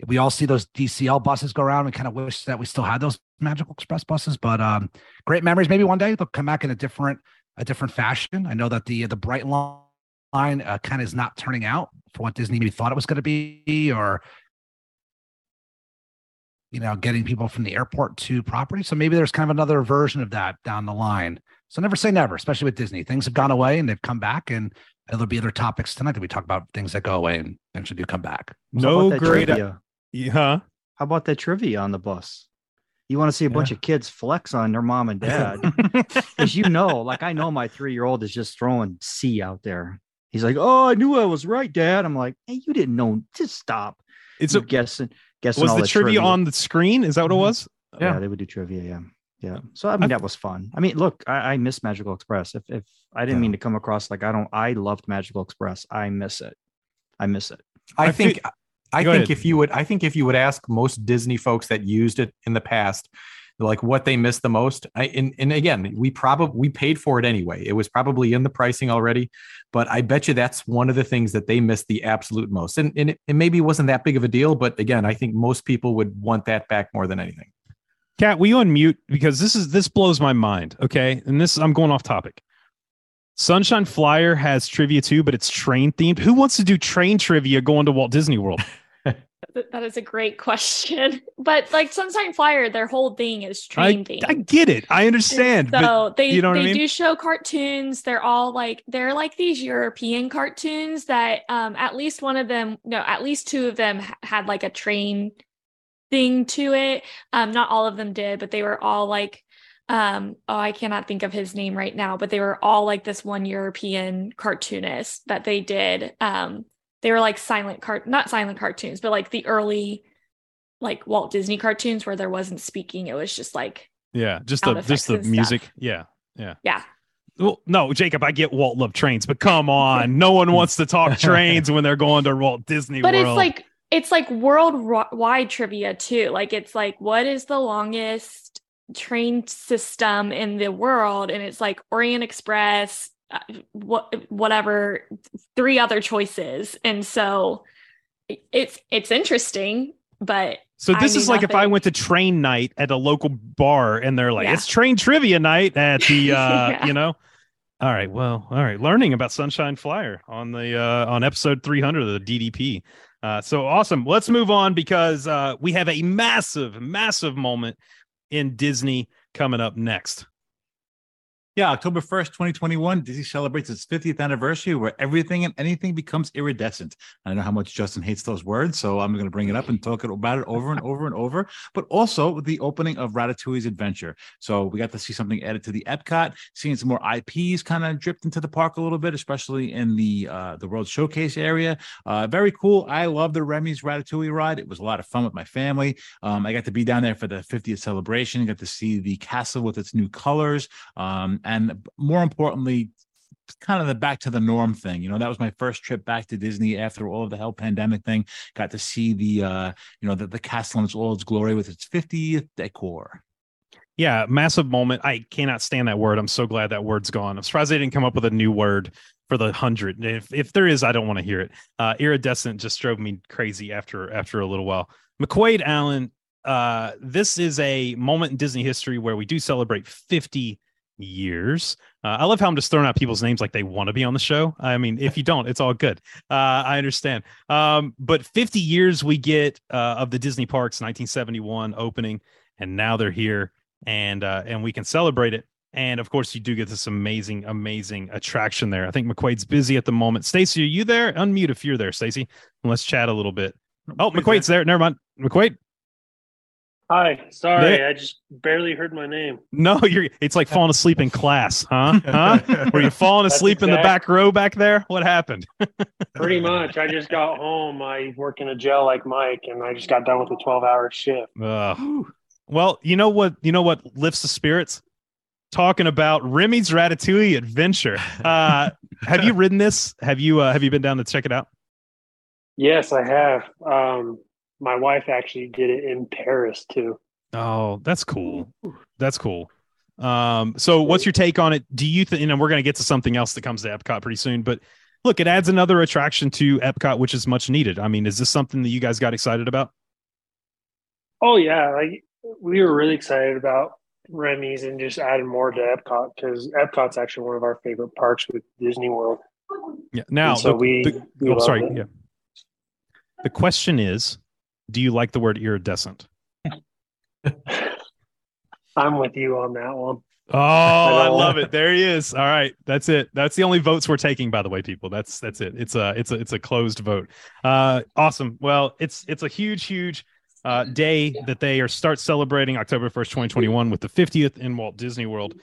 we all see those DCL buses go around We kind of wish that we still had those Magical Express buses. But um, great memories. Maybe one day they'll come back in a different a different fashion. I know that the the Brightline uh, kind of is not turning out for what Disney maybe thought it was going to be, or you know, getting people from the airport to property. So maybe there's kind of another version of that down the line. So never say never, especially with Disney. Things have gone away and they've come back, and there'll be other topics tonight that we talk about things that go away and eventually do come back. No great, that trivia? Yeah. How about that trivia on the bus? You want to see a bunch of kids flex on their mom and dad. Because you know, like I know my three year old is just throwing C out there. He's like, Oh, I knew I was right, Dad. I'm like, Hey, you didn't know. Just stop. It's a guessing guessing Was all the trivia, on the screen? Is that what it mm-hmm. was? yeah. they would do trivia. Yeah. Yeah. So I mean that was fun. I mean, look, I, I miss Magical Express. If if I didn't mean to come across like I don't I loved Magical Express. I miss it. I miss it. I, think I Go think ahead. if you would I think if you would ask most Disney folks that used it in the past like what they missed the most I and, and again we probably we paid for it anyway it was probably in the pricing already but I bet you that's one of the things that they missed the absolute most and, and it, it maybe wasn't that big of a deal but again I think most people would want that back more than anything Kat, will you unmute because this is this blows my mind. Okay, and this I'm going off topic. Sunshine Flyer has trivia too, but it's train themed. Who wants to do train trivia going to Walt Disney World? Th- That is a great question. But like Sunshine Flyer, their whole thing is I, train. I get it. I understand. So but they you know they I mean? do show cartoons. They're all like they're like these European cartoons that um at least one of them no at least two of them had like a train thing to it. Um not all of them did, but they were all like um oh I cannot think of his name right now, but they were all like this one European cartoonist that they did. Um they were like silent cart not silent cartoons, but like the early like Walt Disney cartoons where there wasn't speaking. It was just like yeah, just the just the and stuff. music. Yeah, yeah. yeah. Well, no, Jacob, I get Walt love trains, but come on, no one wants to talk trains when they're going to Walt Disney but World. it's like it's like worldwide trivia too like it's like what is the longest train system in the world and it's like orient express what whatever three other choices and so it's it's interesting but So this is like if I went to train night at a local bar and they're like, Yeah. it's train trivia night at the uh, Yeah. you know. All right, well, all right, learning about Sunshine Flyer on the uh on episode 300 of the DDP. Uh so awesome. Let's move on because uh we have a massive massive moment in Disney coming up next. Yeah, October 1st, 2021, Disney celebrates its 50th anniversary where everything and anything becomes iridescent. I know how much Justin hates those words, so I'm going to bring it up and talk about it over and over and over, but also the opening of Ratatouille's Adventure. So we got to see something added to the Epcot, seeing some more IPs kind of dripped into the park a little bit, especially in the uh, the World Showcase area. Uh, very cool. I love the Remy's Ratatouille ride. It was a lot of fun with my family. Um, I got to be down there for the 50th celebration, got to see the castle with its new colors. Um, and more importantly, kind of the back to the norm thing. You know, that was my first trip back to Disney after all of the hell pandemic thing. Got to see the uh, you know, the, the castle in its all its glory with its 50th decor. Yeah, massive moment. I cannot stand that word. I'm so glad that word's gone. I'm surprised they didn't come up with a new word for the hundred. If if there is, I don't want to hear it. Uh, iridescent just drove me crazy after after a little while. McQuaid Allen, uh, this is a moment in Disney history where we do celebrate 50 years. Uh, I love how I'm just throwing out people's names like they want to be on the show. I mean, if you don't, it's all good. Uh, I understand. Um, but 50 years we get uh, of the Disney parks, 1971 opening, and now they're here, and uh, and we can celebrate it. And of course, you do get this amazing, amazing attraction there. I think McQuaid's busy at the moment. Stacy, are you there? Unmute if you're there, Stacy. And let's chat a little bit. Oh, McQuaid's there. Never mind. McQuaid. Hi, sorry, Yeah. I just barely heard my name. No, you're. It's like falling asleep in class, huh? Huh? Were you falling That's asleep in the back row back there? What happened? Pretty much. I just got home. I work in a jail like Mike, and I just got done with a 12 hour shift. Ugh. Well, you know what? You know what lifts the spirits? Talking about Remy's Ratatouille Adventure. Uh, have you ridden this? Have you? Uh, have you been down to check it out? Yes, I have. Um, my wife actually did it in Paris too. Oh, that's cool. That's cool. Um, so what's your take on it? Do you think, and we're going to get to something else that comes to Epcot pretty soon, but look, it adds another attraction to Epcot, which is much needed. I mean, is this something that you guys got excited about? Oh yeah, like we were really excited about Remy's and just adding more to Epcot because Epcot's actually one of our favorite parks with Disney World. Yeah. Now, And so the- we, the- we oh, sorry. it. Yeah. The question is, do you like the word iridescent? I'm with you on that one. Oh, I love it. There he is. All right, that's it. That's the only votes we're taking, by the way, people. That's that's it. It's a it's a it's a closed vote. Uh, awesome. Well, it's it's a huge huge uh, day that they are start celebrating October first, twenty twenty one, with the fiftieth in Walt Disney World.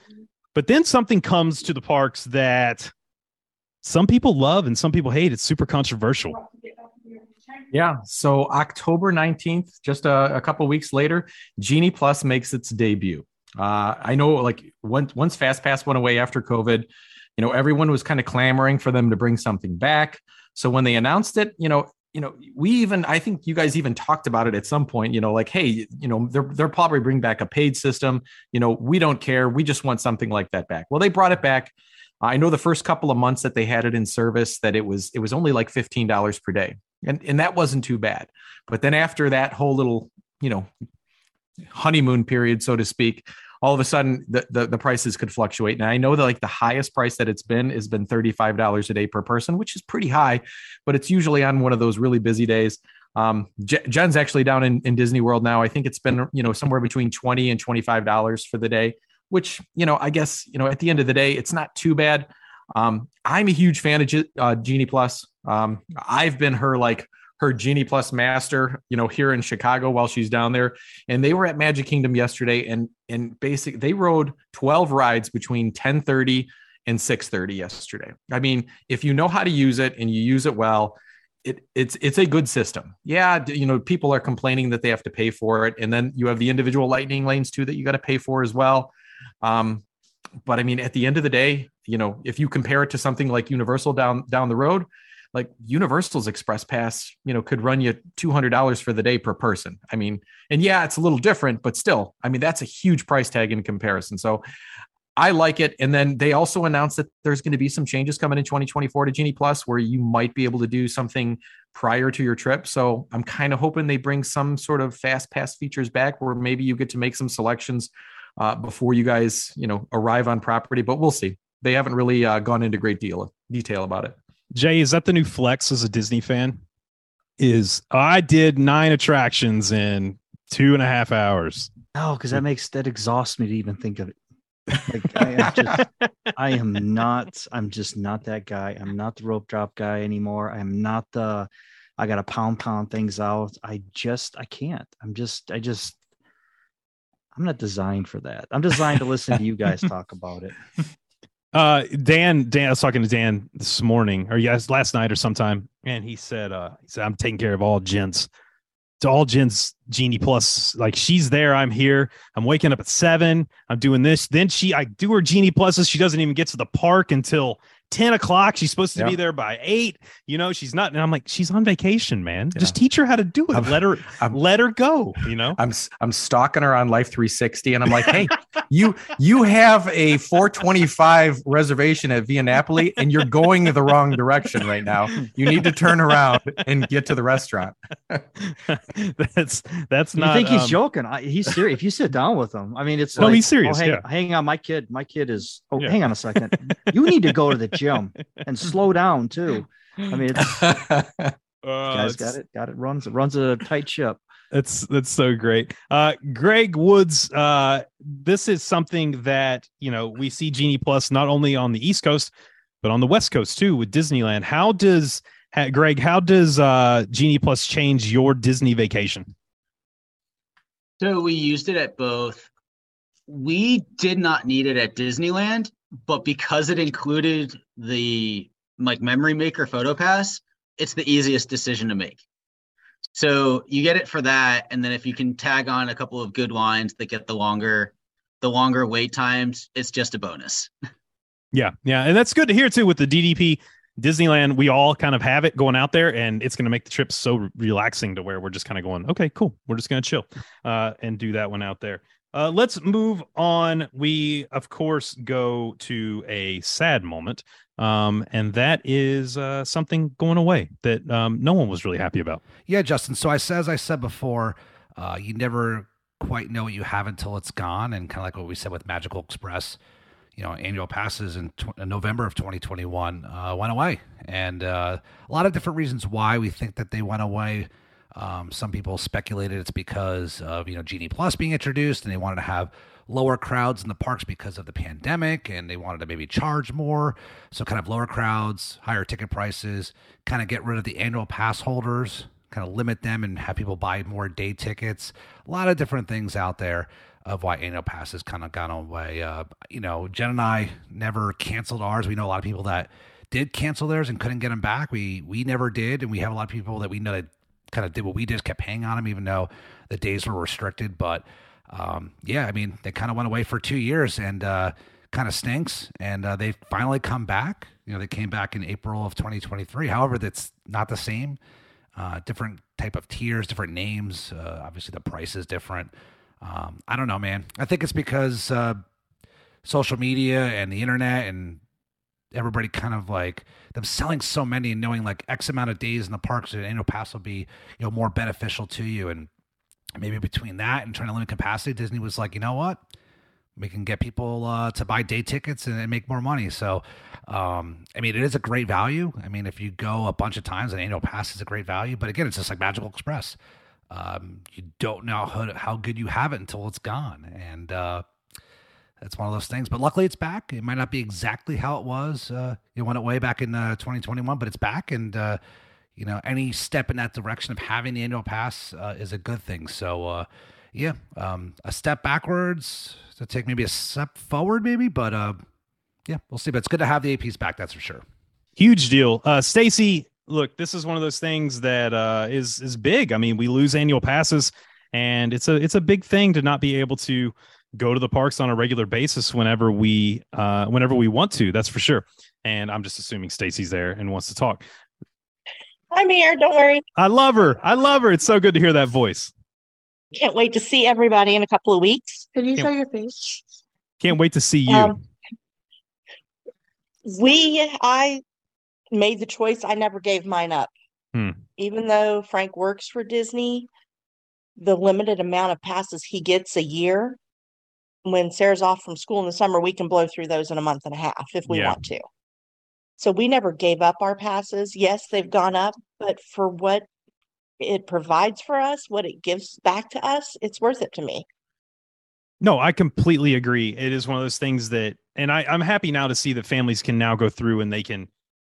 But then something comes to the parks that some people love and some people hate. It's super controversial. Yeah. So October 19th, just a, a couple weeks later, Genie Plus makes its debut. Uh, I know like once, once Fast Pass went away after COVID, you know, everyone was kind of clamoring for them to bring something back. So when they announced it, you know, you know, we even I think you guys even talked about it at some point, you know, like, hey, you know, they're they're probably bring back a paid system. You know, we don't care. We just want something like that back. Well, they brought it back. I know the first couple of months that they had it in service that it was it was only like $15 per day. And and that wasn't too bad. But then after that whole little, you know, honeymoon period, so to speak, all of a sudden the, the, the prices could fluctuate. And I know that like the highest price that it's been has been $35 a day per person, which is pretty high, but it's usually on one of those really busy days. Um, Je- Jen's actually down in, in Disney World now. I think it's been, you know, somewhere between 20 and $25 for the day, which, you know, I guess, you know, at the end of the day, it's not too bad. Um, I'm a huge fan of Ge- uh, Genie Plus. Um, I've been her like her Genie Plus master, you know, here in Chicago while she's down there. And they were at Magic Kingdom yesterday, and and basic they rode 12 rides between 10:30 and 6:30 yesterday. I mean, if you know how to use it and you use it well, it, it's it's a good system. Yeah, you know, people are complaining that they have to pay for it, and then you have the individual lightning lanes too that you got to pay for as well. Um, but I mean, at the end of the day, you know, if you compare it to something like Universal down down the road, like Universal's Express Pass, you know, could run you two hundred dollars for the day per person. I mean, and yeah, it's a little different, but still, I mean, that's a huge price tag in comparison. So. I like it. And then they also announced that there's going to be some changes coming in 2024 to Genie Plus where you might be able to do something prior to your trip. So I'm kind of hoping they bring some sort of fast pass features back where maybe you get to make some selections uh, before you guys, you know, arrive on property. But we'll see. They haven't really uh, gone into great deal detail about it. Jay, is that the new flex as a Disney fan? Is I did nine attractions in two and a half hours. Oh, no, because that makes that exhausts me to even think of it. Like I am just, I am not. I'm just not that guy. I'm not the rope drop guy anymore. I'm not the. I got to pound pound things out. I just I can't. I'm just I just. I'm not designed for that. I'm designed to listen to you guys talk about it. Uh, Dan, Dan, I was talking to Dan this morning, or yes, last night or sometime, and he said, uh, he said, I'm taking care of all gents. To all gents, Genie Plus, like she's there, I'm here. I'm waking up at seven. I'm doing this. Then she, I do her Genie Pluses. She doesn't even get to the park until 10 o'clock. She's supposed to Yeah. be there by eight. You know, she's not. And I'm like, she's on vacation, man. Just teach her how to do it. I'm- let her let her go. You know? I'm s- I'm stalking her on Life 360, and I'm like, hey, you you have a 425 reservation at Via Napoli, and you're going the wrong direction right now. You need to turn around and get to the restaurant. that's that's not You not. think he's um, joking? I, he's serious. If you sit down with him, I mean, it's No, like, he's serious, Oh, hang, yeah. hang on, my kid. My kid is. Oh, Yeah. hang on a second. you need to go to the gym and slow down too. I mean, it's, guys got it. Got it. Runs runs a tight ship. That's that's so great. Uh Greg Woods, uh this is something that, you know, we see Genie Plus not only on the East Coast, but on the West Coast too with Disneyland. How does ha, Greg, how does uh Genie Plus change your Disney vacation? So we used it at both. We did not need it at Disneyland, but because it included the like memory maker photo pass, it's the easiest decision to make. So you get it for that, and then if you can tag on a couple of good lines that get the longer the longer wait times, it's just a bonus. Yeah, yeah, and that's good to hear too. With the DDP Disneyland, we all kind of have it going out there, and it's going to make the trip so relaxing to where we're just kind of going, okay, cool, we're just going to chill uh, and do that one out there. Uh, let's move on. We of course go to a sad moment, um, and that is uh, something going away that um, no one was really happy about. Yeah, Justin. So I as I said before, uh, you never quite know what you have until it's gone, and kind of like what we said with Magical Express, you know, annual passes in, tw- in November of 2021 uh, went away, and uh, a lot of different reasons why we think that they went away. Um, some people speculated it's because of you know Genie Plus being introduced, and they wanted to have lower crowds in the parks because of the pandemic, and they wanted to maybe charge more, so kind of lower crowds, higher ticket prices, kind of get rid of the annual pass holders, kind of limit them, and have people buy more day tickets. A lot of different things out there of why annual passes kind of gone away. Uh, you know, Jen and I never canceled ours. We know a lot of people that did cancel theirs and couldn't get them back. We we never did, and we have a lot of people that we know that kind of did what we did, kept hanging on them, even though the days were restricted. But um, yeah, I mean, they kind of went away for two years and uh, kind of stinks. And uh, they finally come back. You know, they came back in April of 2023. However, that's not the same. Uh, different type of tiers, different names. Uh, obviously, the price is different. Um, I don't know, man. I think it's because uh, social media and the internet and everybody kind of like them selling so many and knowing like X amount of days in the parks and annual pass will be you know more beneficial to you and maybe between that and trying to limit capacity, Disney was like, you know what, we can get people uh, to buy day tickets and, and make more money. So, um, I mean, it is a great value. I mean, if you go a bunch of times, an annual pass is a great value. But again, it's just like Magical Express. Um, you don't know how, how good you have it until it's gone, and uh, that's one of those things. But luckily, it's back. It might not be exactly how it was. Uh, you went away back in uh, 2021, but it's back, and uh, you know, any step in that direction of having the annual pass uh, is a good thing. So, uh, yeah, um, a step backwards to take maybe a step forward, maybe, but uh, yeah, we'll see. But it's good to have the APs back. That's for sure. Huge deal. Uh, Stacy, look, this is one of those things that uh, is is big. I mean, we lose annual passes, and it's a it's a big thing to not be able to go to the parks on a regular basis whenever we uh, whenever we want to. That's for sure. And I'm just assuming Stacy's there and wants to talk. I'm here. Don't worry. I love her. I love her. It's so good to hear that voice. Can't wait to see everybody in a couple of weeks. Can you Can't- show your face? Can't wait to see you. Um, we, I made the choice. I never gave mine up. Hmm. Even though Frank works for Disney, the limited amount of passes he gets a year, when Sarah's off from school in the summer, we can blow through those in a month and a half if we Yeah. want to. So we never gave up our passes. Yes, they've gone up, but for what it provides for us, what it gives back to us, it's worth it to me. No, I completely agree. It is one of those things that, and I, I'm happy now to see that families can now go through and they can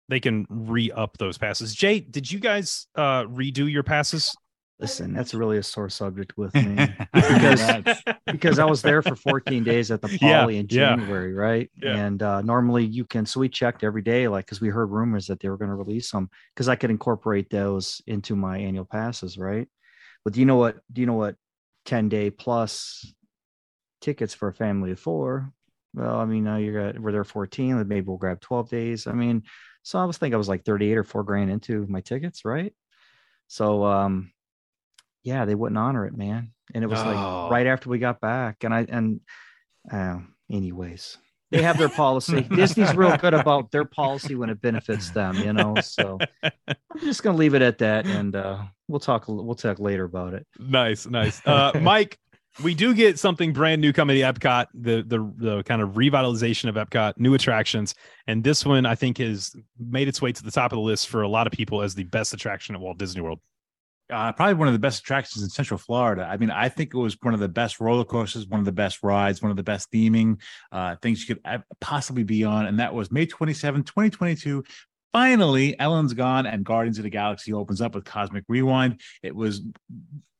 they can re up those passes. Jay, did you guys uh redo your passes? Listen, that's really a sore subject with me because because I was there for 14 days at the Yeah, Poly in yeah. January, right? Yeah. And uh, normally you can, so we checked every day, like because we heard rumors that they were going to release them because I could incorporate those into my annual passes, right? But do you know what? Do you know what 10 day plus tickets for a family of four? Well, I mean, now you're at we're there 14. then Maybe we'll grab 12 days. I mean, so I was thinking I was like 38 or four grand into my tickets, right? So, um, yeah, they wouldn't honor it, man. And it was Oh. like right after we got back, and I and uh, anyways, they have their policy. Disney's real good about their policy when it benefits them, you know. So I'm just gonna leave it at that, and uh, we'll talk. We'll talk later about it. Nice, nice. Uh, Mike, we do get something brand new coming to Epcot, the, the the kind of revitalization of Epcot, new attractions, and this one I think has made its way to the top of the list for a lot of people as the best attraction at Walt Disney World. Uh, probably one of the best attractions in Central Florida. I mean, I think it was one of the best roller coasters, one of the best rides, one of the best theming uh, things you could possibly be on. And that was May 27, 2022. Finally, Ellen's gone and Guardians of the Galaxy opens up with Cosmic Rewind. It was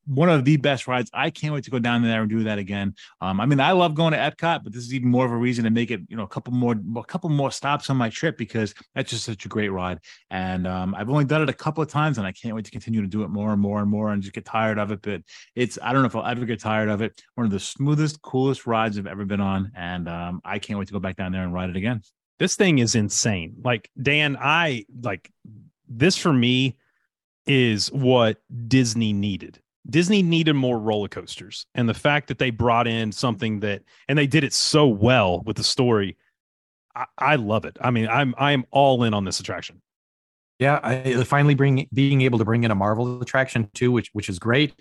one of the best rides. I can't wait to go down there and do that again. Um, I mean, I love going to Epcot, but this is even more of a reason to make it, you know, a couple more, a couple more stops on my trip because that's just such a great ride. And um, I've only done it a couple of times, and I can't wait to continue to do it more and more and more, and just get tired of it. But it's, I don't know if I'll ever get tired of it. One of the smoothest, coolest rides I've ever been on, and um, I can't wait to go back down there and ride it again. This thing is insane. Like Dan, I like this for me is what Disney needed. Disney needed more roller coasters. And the fact that they brought in something that and they did it so well with the story, I, I love it. I mean, I'm I'm all in on this attraction. Yeah, I finally bring being able to bring in a Marvel attraction too, which which is great.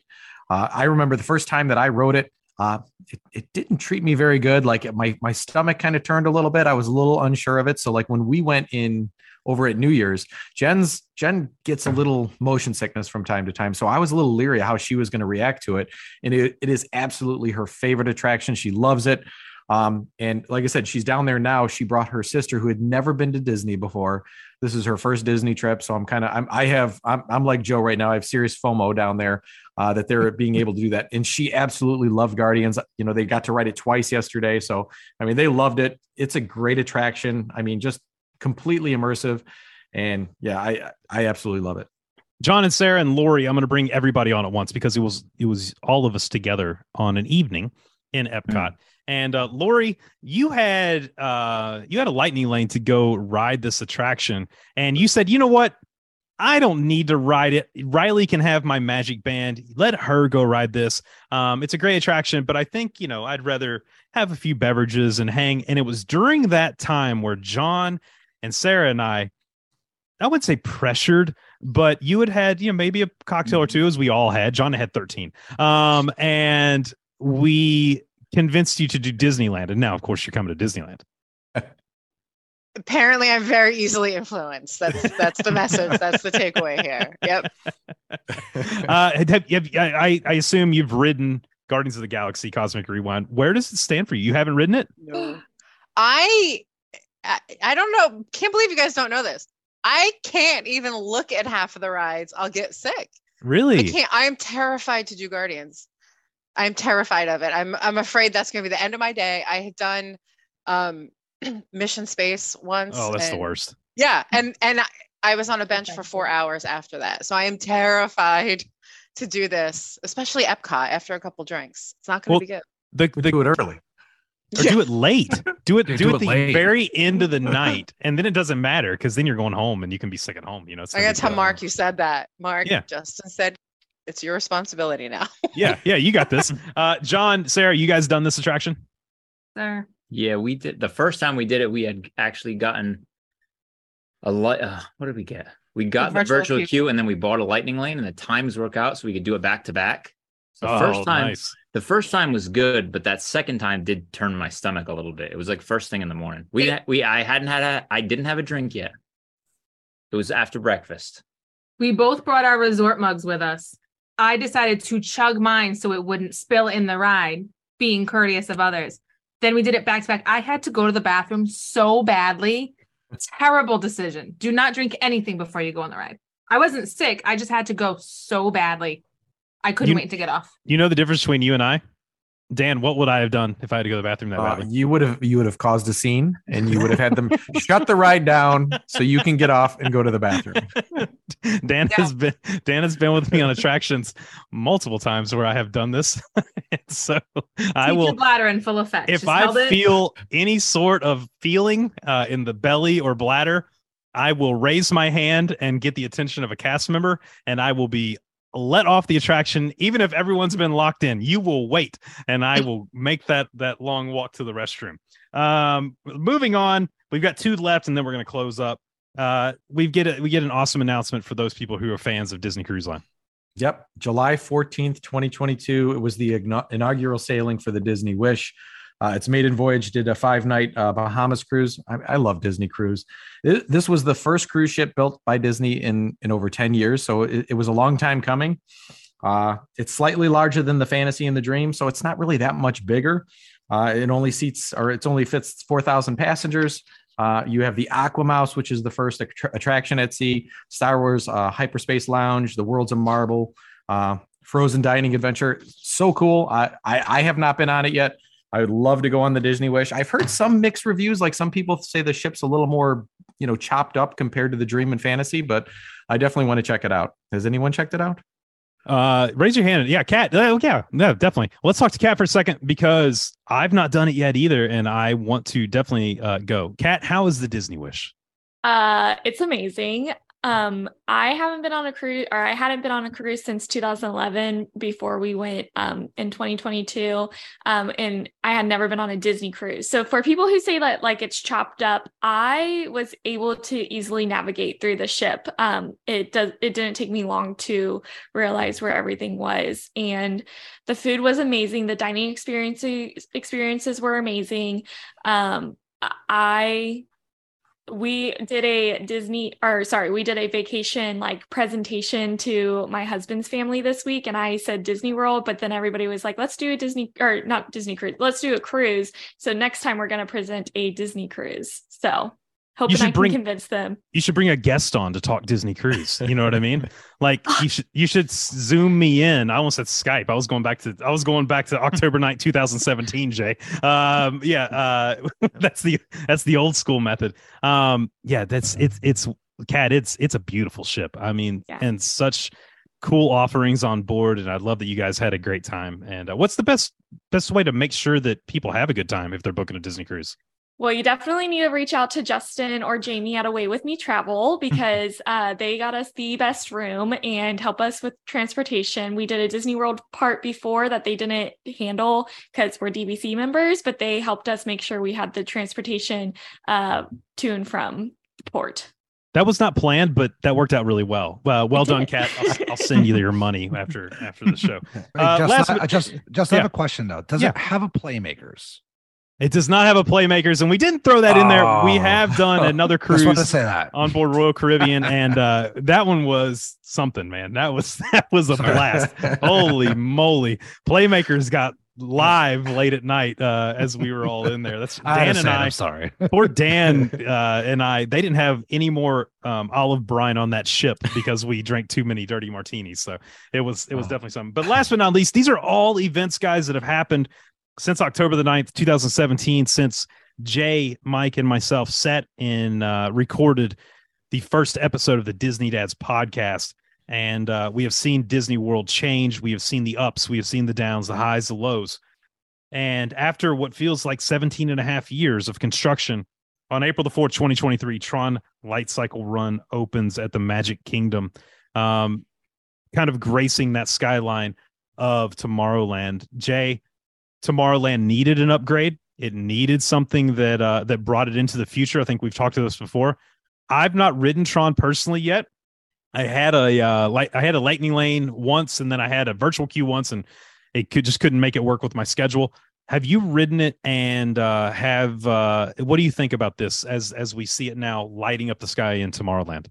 Uh, I remember the first time that I rode it, uh, it, it didn't treat me very good. Like my my stomach kind of turned a little bit. I was a little unsure of it. So like when we went in over at New Year's, Jen's Jen gets a little motion sickness from time to time. So I was a little leery how she was going to react to it. And it, it is absolutely her favorite attraction. She loves it. Um, and like I said, she's down there now. She brought her sister who had never been to Disney before. This is her first Disney trip. So I'm kind of, I'm, I have, I'm, I'm like Joe right now. I have serious FOMO down there uh, that they're being able to do that. And she absolutely loved Guardians. You know, they got to ride it twice yesterday. So, I mean, they loved it. It's a great attraction. I mean, just completely immersive. And yeah, I, I absolutely love it. John and Sarah and Lori, I'm going to bring everybody on at once because it was it was all of us together on an evening in Epcot. And uh, Lori, you had uh, you had a lightning lane to go ride this attraction, and you said, you know what? I don't need to ride it. Riley can have my magic band. Let her go ride this. Um, it's a great attraction, but I think you know I'd rather have a few beverages and hang. And it was during that time where John and Sarah and I I wouldn't say pressured, but you had had, you know, maybe a cocktail or two, as we all had. John had 13. Um, and we convinced you to do Disneyland. And now, of course, you're coming to Disneyland. Apparently, I'm very easily influenced. That's that's the message. That's the takeaway here. Yep. Uh, have, have, I, I assume you've ridden Guardians of the Galaxy Cosmic Rewind. Where does it stand for you? You haven't ridden it? I I I don't know. Can't believe you guys don't know this. I can't even look at half of the rides. I'll get sick. Really? I can't. I am terrified to do Guardians. I'm terrified of it. I'm I'm afraid that's going to be the end of my day. I had done um Mission Space once. Oh, that's the worst. Yeah, and and I, I was on a bench for four hours after that, so I am terrified to do this, especially Epcot after a couple drinks. It's not going Well, to be good. The, the, do it early. Or do it late. Do it do, do it it the late. very end of the night. And then it doesn't matter because then you're going home and you can be sick at home. You know, I gotta tell. Mark you said that. Mark, Yeah. Justin said it's your responsibility now. Yeah, yeah, you got this. Uh John, Sarah, you guys done this attraction? Sir. Yeah, we did. The first time we did it, we had actually gotten a light. Uh, what did we get? We got the virtual virtual, queue. queue. and then we bought a lightning lane, and the times work out so we could do it back to back. The Oh, first time, nice. the first time was good, but that second time did turn my stomach a little bit. It was like first thing in the morning. We we I hadn't had a I didn't have a drink yet. It was after breakfast. We both brought our resort mugs with us. I decided to chug mine so it wouldn't spill in the ride, being courteous of others. Then we did it back to back. I had to go to the bathroom so badly. Terrible decision. Do not drink anything before you go on the ride. I wasn't sick. I just had to go so badly. I couldn't You- wait to get off. You know the difference between you and I? Dan, what would I have done if I had to go to the bathroom that Uh, badly? you would have you would have caused a scene, and you would have had them shut the ride down so you can get off and go to the bathroom. Dan has been Dan has been with me on attractions multiple times where I have done this. so I will bladder in full effect. if Just held I it. feel any sort of feeling uh, in the belly or bladder, I will raise my hand and get the attention of a cast member, and I will be let off the attraction, even if everyone's been locked in. You will wait, and I will make that that long walk to the restroom. Um, moving on, we've got two left, and then we're going to close up. Uh, we get a, we get an awesome announcement for those people who are fans of Disney Cruise Line. Yep, July fourteenth, twenty twenty two. It was the inaugural sailing for the Disney Wish. Uh, its maiden voyage did a five night uh, Bahamas cruise. I, I love Disney Cruise. It- this was the first cruise ship built by Disney in in over ten years, so it, it was a long time coming. Uh, it's slightly larger than the Fantasy and the Dream, so it's not really that much bigger. Uh, it only seats or it's only fits four thousand passengers. Uh, you have the Aquamouse, which is the first attra- attraction at sea. Star Wars uh, Hyperspace Lounge, the Worlds of Marvel, uh, Frozen Dining Adventure. So cool. I, I I have not been on it yet. I would love to go on the Disney Wish. I've heard some mixed reviews. Like some people say the ship's a little more, you know, chopped up compared to the Dream and Fantasy, but I definitely want to check it out. Has anyone checked it out? Uh, raise your hand. Yeah, Kat. Uh, yeah, no, definitely. Let's talk to Kat for a second because I've not done it yet either, and I want to definitely uh, go. Kat, how is the Disney Wish? Uh, it's amazing. Um, I haven't been on a cruise, or I hadn't been on a cruise since 2011 before we went um in 2022. Um, and I had never been on a Disney cruise. So for people who say that like it's chopped up, I was able to easily navigate through the ship. Um, it does it didn't take me long to realize where everything was, and the food was amazing. The dining experiences experiences were amazing. Um, I we did a Disney or sorry, we did a vacation like presentation to my husband's family this week and I said Disney World, but then everybody was like, let's do a Disney or not Disney cruise, let's do a cruise. So next time we're going to present a Disney cruise. So hoping should I can bring- convince them. You should bring a guest on to talk Disney Cruise. You know what I mean? Like you should you should zoom me in. I almost said Skype. I was going back to I was going back to October 9th, 2017, Jay. Um yeah, uh that's the that's the old school method. Um yeah, that's it's it's cat it's it's a beautiful ship. I mean, and such cool offerings on board and I love that you guys had a great time. And uh, what's the best best way to make sure that people have a good time if they're booking a Disney cruise? Well, you definitely need to reach out to Justin or Jamie at Away With Me Travel because uh, they got us the best room and help us with transportation. We did a Disney World part before that they didn't handle because we're DVC members, but they helped us make sure we had the transportation uh, to and from the port. That was not planned, but that worked out really well. Uh, well done, Kat. I'll, I'll send you your money after after the show. Hey, Uh, just, last I, but- just, just I have a question though. Does Yeah. it have a playmakers? It does not have a playmakers, and we didn't throw that in there. We Oh. have done another cruise to say that. on board Royal Caribbean, and uh, that one was something, man. That was that was a blast. Holy moly! Playmakers got live late at night uh, as we were all in there. That's I Dan and. I. I'm sorry. Poor Dan uh, and I. They didn't have any more um, olive brine on that ship because we drank too many dirty martinis. So it was it was definitely something. But last but not least, these are all events, guys, that have happened since October the 9th, 2017, since Jay, Mike, and myself sat and uh, recorded the first episode of the Disney Dads podcast. And uh, we have seen Disney World change. We have seen the ups, we have seen the downs, the highs, the lows. And after what feels like 17 and a half years of construction, on April the 4th, 2023, Tron Light Cycle Run opens at the Magic Kingdom, um, kind of gracing that skyline of Tomorrowland. Jay, Tomorrowland needed an upgrade. It needed something that uh, that brought it into the future. I think we've talked to this before. I've not ridden Tron personally yet. I had a uh, light, I had a Lightning Lane once, and then I had a virtual queue once, and it could just couldn't make it work with my schedule. Have you ridden it, and uh, have uh, what do you think about this as as we see it now lighting up the sky in Tomorrowland?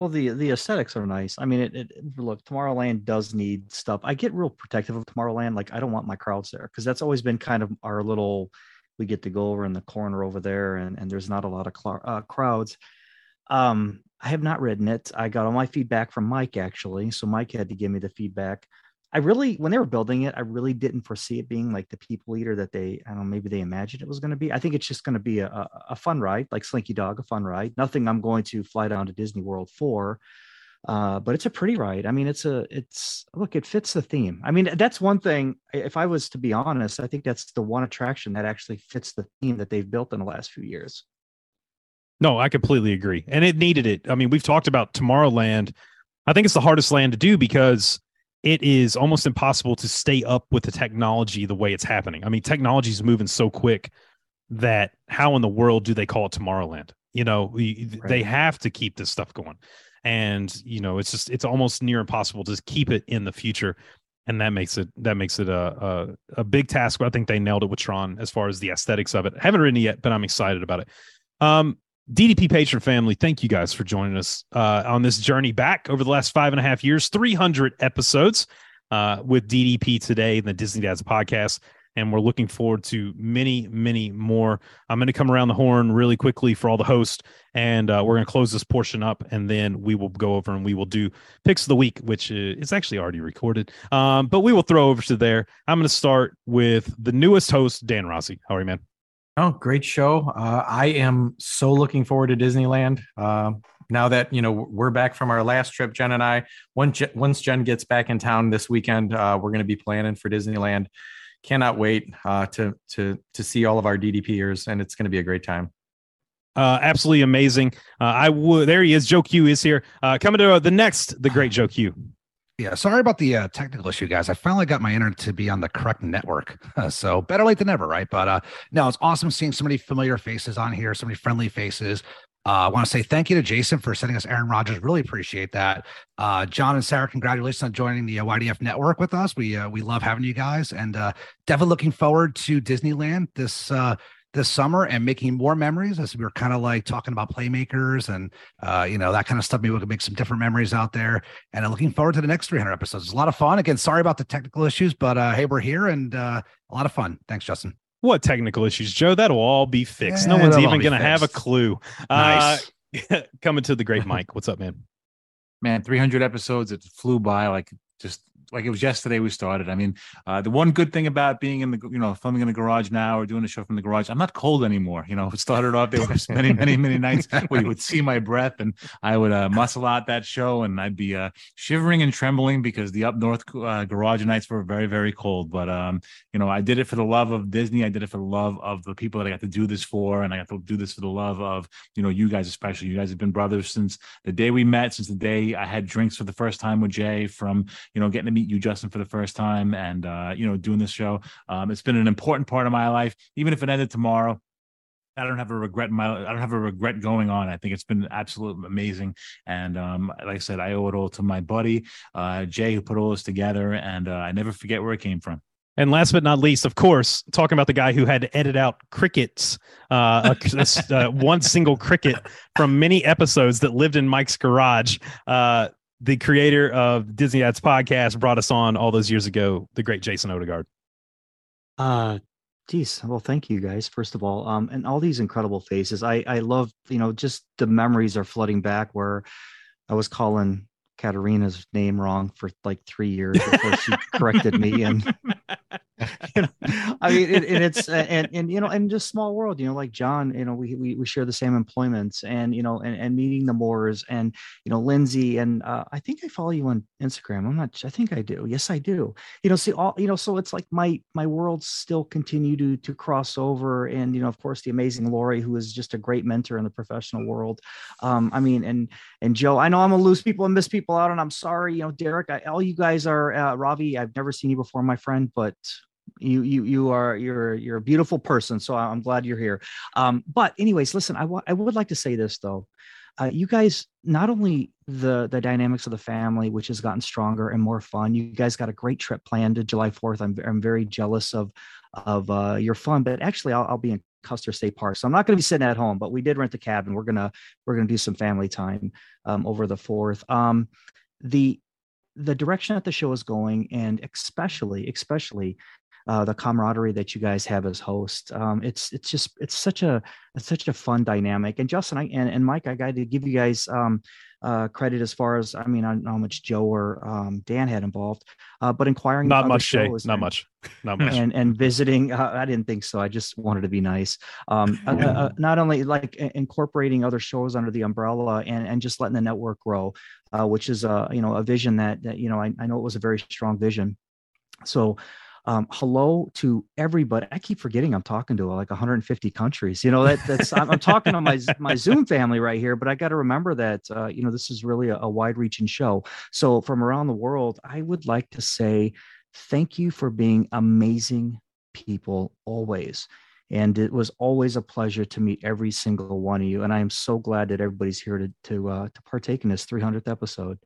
Well, the the aesthetics are nice. I mean, it, it look Tomorrowland does need stuff. I get real protective of Tomorrowland. Like I don't want my crowds there because that's always been kind of our little. We get to go over in the corner over there, and and there's not a lot of cl- uh, crowds. Um, I have not ridden it. I got all my feedback from Mike actually, so Mike had to give me the feedback. I really, when they were building it, I really didn't foresee it being like the people eater that they, I don't know, maybe they imagined it was going to be. I think it's just going to be a, a, a fun ride, like Slinky Dog, a fun ride. Nothing I'm going to fly down to Disney World for, uh, but it's a pretty ride. I mean, it's a, it's look, it fits the theme. I mean, that's one thing. If I was to be honest, I think that's the one attraction that actually fits the theme that they've built in the last few years. No, I completely agree. And it needed it. I mean, we've talked about Tomorrowland. I think it's the hardest land to do because it is almost impossible to stay up with the technology the way it's happening. I mean, technology is moving so quick that how in the world do they call it Tomorrowland? You know, right. they have to keep this stuff going. And, you know, it's just, it's almost near impossible to keep it in the future. And that makes it, that makes it a, a, a big task. I think they nailed it with Tron as far as the aesthetics of it. I haven't written it yet, but I'm excited about it. Um, DDP Patreon family, thank you guys for joining us uh, on this journey back over the last five and a half years, 300 episodes uh, with DDP today, and the Disney Dads podcast. And we're looking forward to many, many more. I'm going to come around the horn really quickly for all the hosts, and uh, we're going to close this portion up, and then we will go over and we will do picks of the week, which is actually already recorded. Um, but we will throw over to there. I'm going to start with the newest host, Dan Rossi. How are you, man? Oh, great show. Uh, I am so looking forward to Disneyland. Uh, now that you know we're back from our last trip, Jen and I. Once once Jen gets back in town this weekend, uh, we're going to be planning for Disneyland. Cannot wait uh, to to to see all of our DDPers, and it's going to be a great time. Uh, absolutely amazing. Uh, I would. There he is. Joe Q is here. Uh, coming to the next, the great Joe Q. Yeah, sorry about the uh, technical issue, guys. I finally got my internet to be on the correct network, so better late than never, right? But uh, no, it's awesome seeing so many familiar faces on here, so many friendly faces. Uh, I want to say thank you to Jason for sending us Aaron Rodgers. Really appreciate that. Uh, John and Sarah, congratulations on joining the uh, YDF network with us. We uh, we love having you guys, and uh, definitely looking forward to Disneyland this uh, this summer and making more memories as we were kind of like talking about playmakers and uh, you know that kind of stuff maybe we can make some different memories out there. And I'm looking forward to the next 300 episodes. It's a lot of fun. Again sorry about the technical issues but uh, hey we're here and uh, a lot of fun. Thanks justin. What technical issues joe? That'll all be fixed. Yeah, no one's even gonna have a clue. Nice. Uh, coming to the great mike what's up man? Man 300 episodes it flew by like just like it was yesterday we started. I mean, uh, the one good thing about being in the you know filming in the garage now or doing a show from the garage, I'm not cold anymore. You know, it started off there was many many many nights where you would see my breath and I would uh, muscle out that show and I'd be uh, shivering and trembling because the up north uh, garage nights were very very cold. But um, you know, I did it for the love of Disney. I did it for the love of the people that I got to do this for, and I got to do this for the love of you know you guys especially. You guys have been brothers since the day we met, since the day I had drinks for the first time with Jay, from you know getting to meet you, Justin, for the first time, and uh, you know, doing this show. Um, it's been an important part of my life, even if it ended tomorrow. I don't have a regret in my I don't have a regret going on. I think it's been absolutely amazing. And um, like I said, I owe it all to my buddy, uh, Jay, who put all this together. And uh, I never forget where it came from. And last but not least, of course, talking about the guy who had to edit out crickets, uh, a, uh, one single cricket from many episodes that lived in Mike's garage. Uh, the creator of Disney Dads podcast brought us on all those years ago, the great Jason Odegard. Uh geez, well, thank you guys, first of all. Um, and all these incredible faces. I I love, you know, just the memories are flooding back where I was calling Katarina's name wrong for like three years before she corrected me. And know, I mean, it, and it's and and you know, and just small world. You know, like John. You know, we we, we share the same employments, and you know, and, and meeting the Moores, and you know, Lindsay, and uh, I think I follow you on Instagram. I'm not. I think I do. Yes, I do. You know, see all. You know, so it's like my my worlds still continue to to cross over, and you know, of course, the amazing Lori, who is just a great mentor in the professional world. Um, I mean, and and Joe. I know I'm gonna lose people and miss people out, and I'm sorry. You know, Derek. I, all you guys are uh, Ravi. I've never seen you before, my friend, but you you you are you're you're a beautiful person so i'm glad you're here. Um but anyways listen I, w- I would like to say this though. Uh, you guys not only the the dynamics of the family which has gotten stronger and more fun you guys got a great trip planned to july 4th i'm, I'm very jealous of of uh, your fun but actually I'll, I'll be in custer state park so i'm not going to be sitting at home but we did rent the cabin. We're gonna we're gonna do some family time um, over the fourth. Um, the the direction that the show is going and especially especially uh, the camaraderie that you guys have as hosts. Um, it's it's just it's such a it's such a fun dynamic. And Justin I, and, and Mike, I got to give you guys um, uh, credit as far as I mean, I don't know how much Joe or um, Dan had involved, uh, but inquiring Not much, Shay. Not and- much. Not much. and and visiting. Uh, I didn't think so. I just wanted to be nice. Um, uh, uh, not only like incorporating other shows under the umbrella and and just letting the network grow, uh, which is a you know a vision that, that you know I, I know it was a very strong vision. So um, hello to everybody. I keep forgetting I'm talking to like 150 countries. You know that that's I'm, I'm talking to my my Zoom family right here, but I got to remember that uh, you know this is really a, a wide-reaching show. So from around the world, I would like to say thank you for being amazing people always. And it was always a pleasure to meet every single one of you. And I am so glad that everybody's here to to uh, to partake in this 300th episode.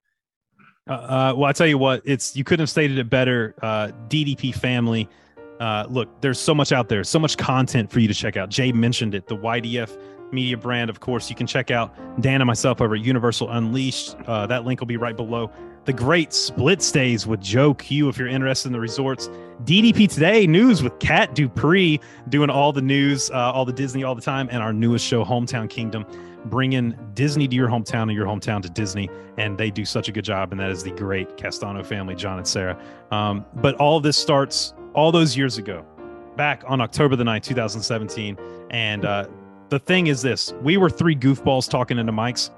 Uh, uh, well, I tell you what, it's you couldn't have stated it better. Uh, DDP family. Uh, look, there's so much out there, so much content for you to check out. Jay mentioned it, the YDF media brand. Of course, you can check out Dan and myself over at Universal Unleashed. Uh, that link will be right below. The great split stays with Joe Q if you're interested in the resorts. DDP Today news with Kat Dupree doing all the news, uh, all the Disney all the time, and our newest show, Hometown Kingdom, bringing Disney to your hometown and your hometown to Disney. And they do such a good job. And that is the great Castano family, John and Sarah. Um, but all this starts all those years ago, back on October the 9th, 2017. And uh, the thing is this we were three goofballs talking into mics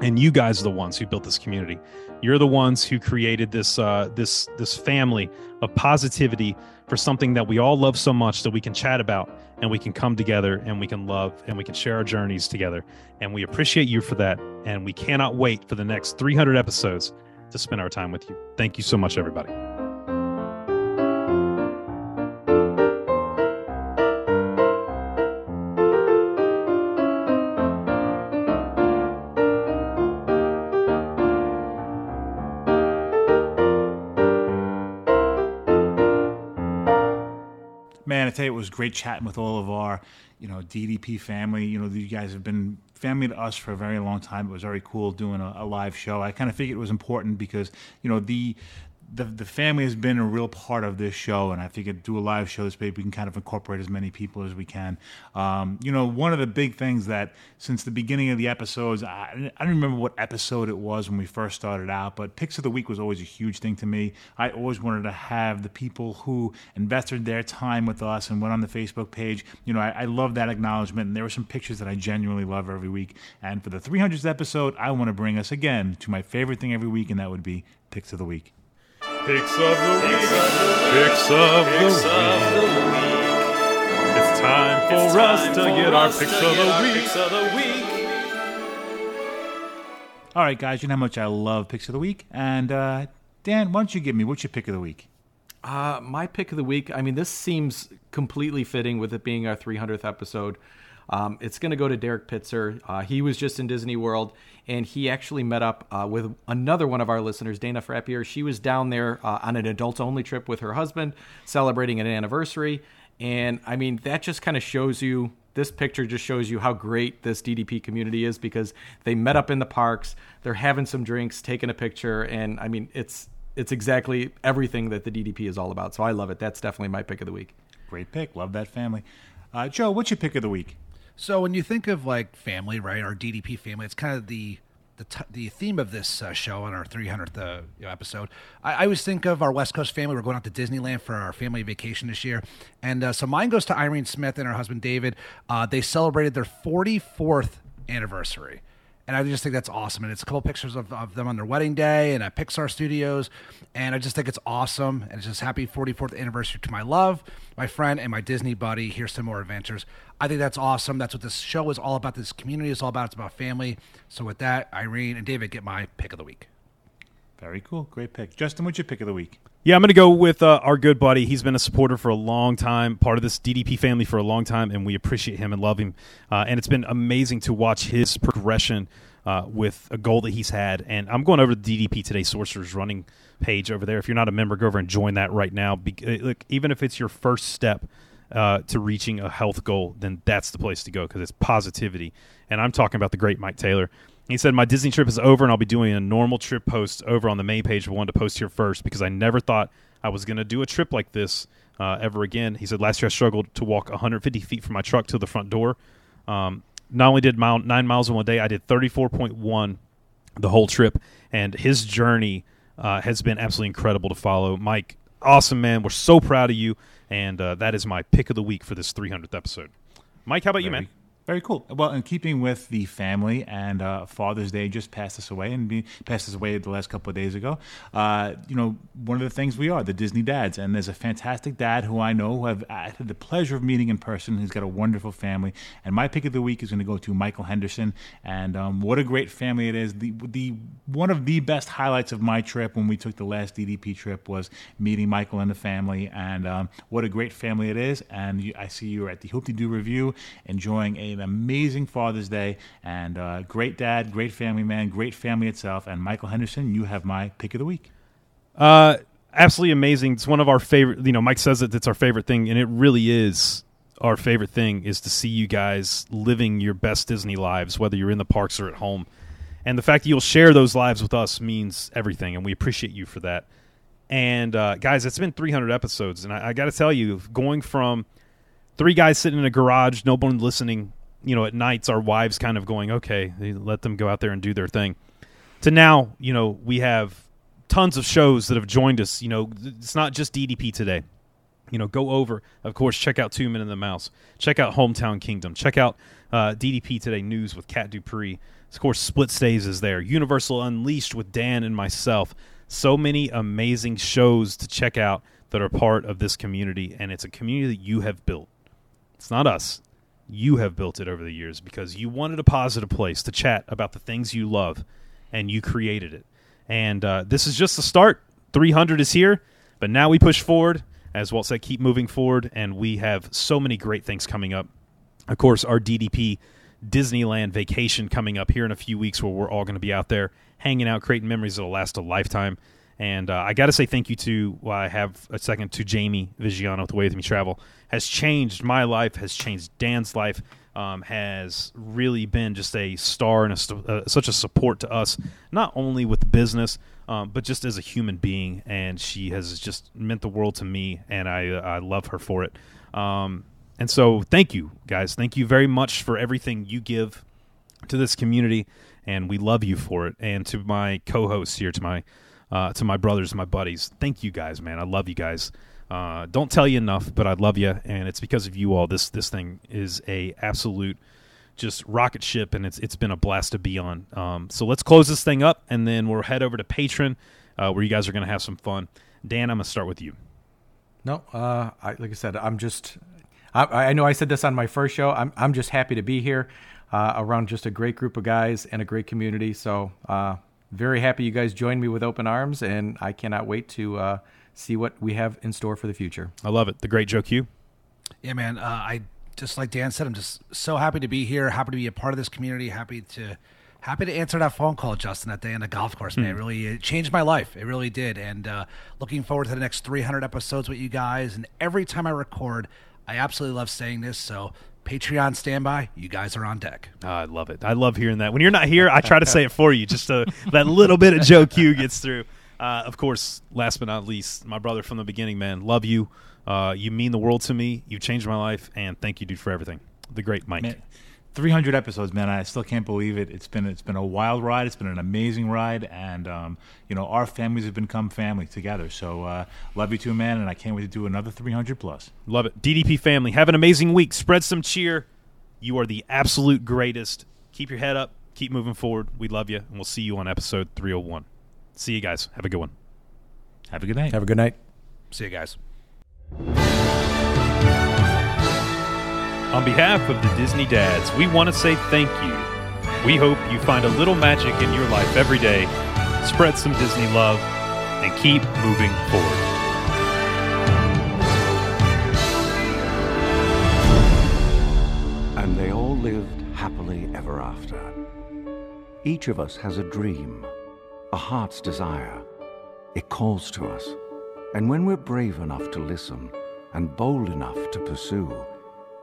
and you guys are the ones who built this community. You're the ones who created this uh, this this family of positivity for something that we all love so much that we can chat about and we can come together and we can love and we can share our journeys together. And we appreciate you for that. And we cannot wait for the next 300 episodes to spend our time with you. Thank you so much everybody tell you, it was great chatting with all of our, you know, DDP family. You know, you guys have been family to us for a very long time. It was very cool doing a, a live show. I kind of figured it was important because, you know, the the the family has been a real part of this show, and I figured do a live show this way we can kind of incorporate as many people as we can. Um, you know, one of the big things that since the beginning of the episodes, I, I don't remember what episode it was when we first started out, but Picks of the Week was always a huge thing to me. I always wanted to have the people who invested their time with us and went on the Facebook page. You know, I, I love that acknowledgement, and there were some pictures that I genuinely love every week. And for the 300th episode, I want to bring us again to my favorite thing every week, and that would be Picks of the Week. Picks of the week. Picks of the week. It's time for us to get our picks of the week. All right, guys, you know how much I love Picks of the Week. And uh, Dan, why don't you give me what's your pick of the week? Uh, my pick of the week. I mean, this seems completely fitting with it being our 300th episode. Um, it's going to go to Derek Pitzer. Uh, he was just in Disney World, and he actually met up uh, with another one of our listeners, Dana Frappier. She was down there uh, on an adult only trip with her husband, celebrating an anniversary. And I mean, that just kind of shows you. This picture just shows you how great this DDP community is because they met up in the parks. They're having some drinks, taking a picture, and I mean, it's it's exactly everything that the DDP is all about. So I love it. That's definitely my pick of the week. Great pick. Love that family. Uh, Joe, what's your pick of the week? So when you think of like family, right, our DDP family, it's kind of the the, t- the theme of this uh, show on our 300th uh, episode. I-, I always think of our West Coast family. We're going out to Disneyland for our family vacation this year, and uh, so mine goes to Irene Smith and her husband David. Uh, they celebrated their 44th anniversary. And I just think that's awesome. And it's a couple pictures of, of them on their wedding day and at Pixar Studios. And I just think it's awesome. And it's just happy 44th anniversary to my love, my friend, and my Disney buddy. Here's some more adventures. I think that's awesome. That's what this show is all about. This community is all about. It's about family. So with that, Irene and David get my pick of the week. Very cool. Great pick. Justin, what's your pick of the week? Yeah, I'm going to go with uh, our good buddy. He's been a supporter for a long time, part of this DDP family for a long time, and we appreciate him and love him. Uh, and it's been amazing to watch his progression uh, with a goal that he's had. And I'm going over to the DDP Today Sorcerers running page over there. If you're not a member, go over and join that right now. Be- uh, look, even if it's your first step uh, to reaching a health goal, then that's the place to go because it's positivity. And I'm talking about the great Mike Taylor. He said, My Disney trip is over, and I'll be doing a normal trip post over on the main page. I wanted to post here first because I never thought I was going to do a trip like this uh, ever again. He said, Last year I struggled to walk 150 feet from my truck to the front door. Um, not only did mile, nine miles in one day, I did 34.1 the whole trip, and his journey uh, has been absolutely incredible to follow. Mike, awesome man. We're so proud of you, and uh, that is my pick of the week for this 300th episode. Mike, how about you, man? Very cool. Well, in keeping with the family and uh, Father's Day just passed us away and be, passed us away the last couple of days ago. Uh, you know, one of the things we are the Disney dads, and there's a fantastic dad who I know who I've had the pleasure of meeting in person. He's got a wonderful family, and my pick of the week is going to go to Michael Henderson. And um, what a great family it is. The the one of the best highlights of my trip when we took the last DDP trip was meeting Michael and the family, and um, what a great family it is. And you, I see you're at the Hoop-Dee-Doo Revue, enjoying an amazing Father's Day, and uh, great dad, great family man, great family itself. And Michael Henderson, you have my pick of the week. Uh, absolutely amazing. It's one of our favorite. You know, Mike says that it's our favorite thing, and it really is our favorite thing. Is to see you guys living your best Disney lives, whether you're in the parks or at home. And the fact that you'll share those lives with us means everything, and we appreciate you for that. And uh, guys, it's been 300 episodes, and I, I got to tell you, going from three guys sitting in a garage, no one listening, you know, at nights, our wives kind of going, okay, let them go out there and do their thing, to now, you know, we have tons of shows that have joined us. You know, it's not just DDP today. You know, go over, of course, check out Two Men and the Mouse. Check out Hometown Kingdom. Check out uh, DDP Today News with Cat Dupree. Of course, Split Stays is there. Universal Unleashed with Dan and myself. So many amazing shows to check out that are part of this community, and it's a community that you have built. It's not us. You have built it over the years because you wanted a positive place to chat about the things you love, and you created it. And uh, this is just the start. 300 is here, but now we push forward. As Walt said, keep moving forward, and we have so many great things coming up. Of course, our DDP Disneyland vacation coming up here in a few weeks where we're all going to be out there hanging out, creating memories that'll last a lifetime. And uh, I got to say thank you to, while I have a second, to Jamie Vigiano with Away With Me Travel. Has changed my life, has changed Dan's life, um, has really been just a star and a uh, such a support to us, not only with business, um, but just as a human being. And she has just meant the world to me, and I, I love her for it. Um, and so, thank you, guys. Thank you very much for everything you give to this community, and we love you for it. And to my co-hosts here, to my uh, to my brothers, my buddies, thank you guys, man. I love you guys. Uh, don't tell you enough, but I love you, and it's because of you all. This this thing is a absolute just rocket ship, and it's it's been a blast to be on. Um, so let's close this thing up, and then we'll head over to Patreon, uh, where you guys are going to have some fun. Dan, I'm gonna start with you. No, uh, I, like I said, I'm just. I, I know I said this on my first show. I'm I'm just happy to be here, uh, around just a great group of guys and a great community. So uh, very happy you guys joined me with open arms, and I cannot wait to uh, see what we have in store for the future. I love it. The great Joe Q. Yeah, man. Uh, I just like Dan said, I'm just so happy to be here. Happy to be a part of this community. Happy to happy to answer that phone call, Justin, that day on the golf course. Man, Hmm. it really it changed my life. It really did. And uh, looking forward to the next 300 episodes with you guys. And every time I record, I absolutely love saying this. So Patreon standby. You guys are on deck. Oh, I love it. I love hearing that. When you're not here, I try to say it for you, just so that little bit of Joe Q gets through. Uh, of course, last but not least, my brother from the beginning, man. Love you. Uh, you mean the world to me. You changed my life, and thank you, dude, for everything. The great Mike. Man, 300 episodes, man. I still can't believe it. It's been it's been a wild ride. It's been an amazing ride, and um, you know our families have become family together. So uh, love you too, man, and I can't wait to do another 300 plus. Love it. DDP family, have an amazing week. Spread some cheer. You are the absolute greatest. Keep your head up. Keep moving forward. We love you, and we'll see you on episode 301. See you guys. Have a good one. Have a good night. Have a good night. See you guys. On behalf of the Disney Dads, we want to say thank you. We hope you find a little magic in your life every day, spread some Disney love, and keep moving forward. And they all lived happily ever after. Each of us has a dream, a heart's desire. It calls to us. And when we're brave enough to listen and bold enough to pursue,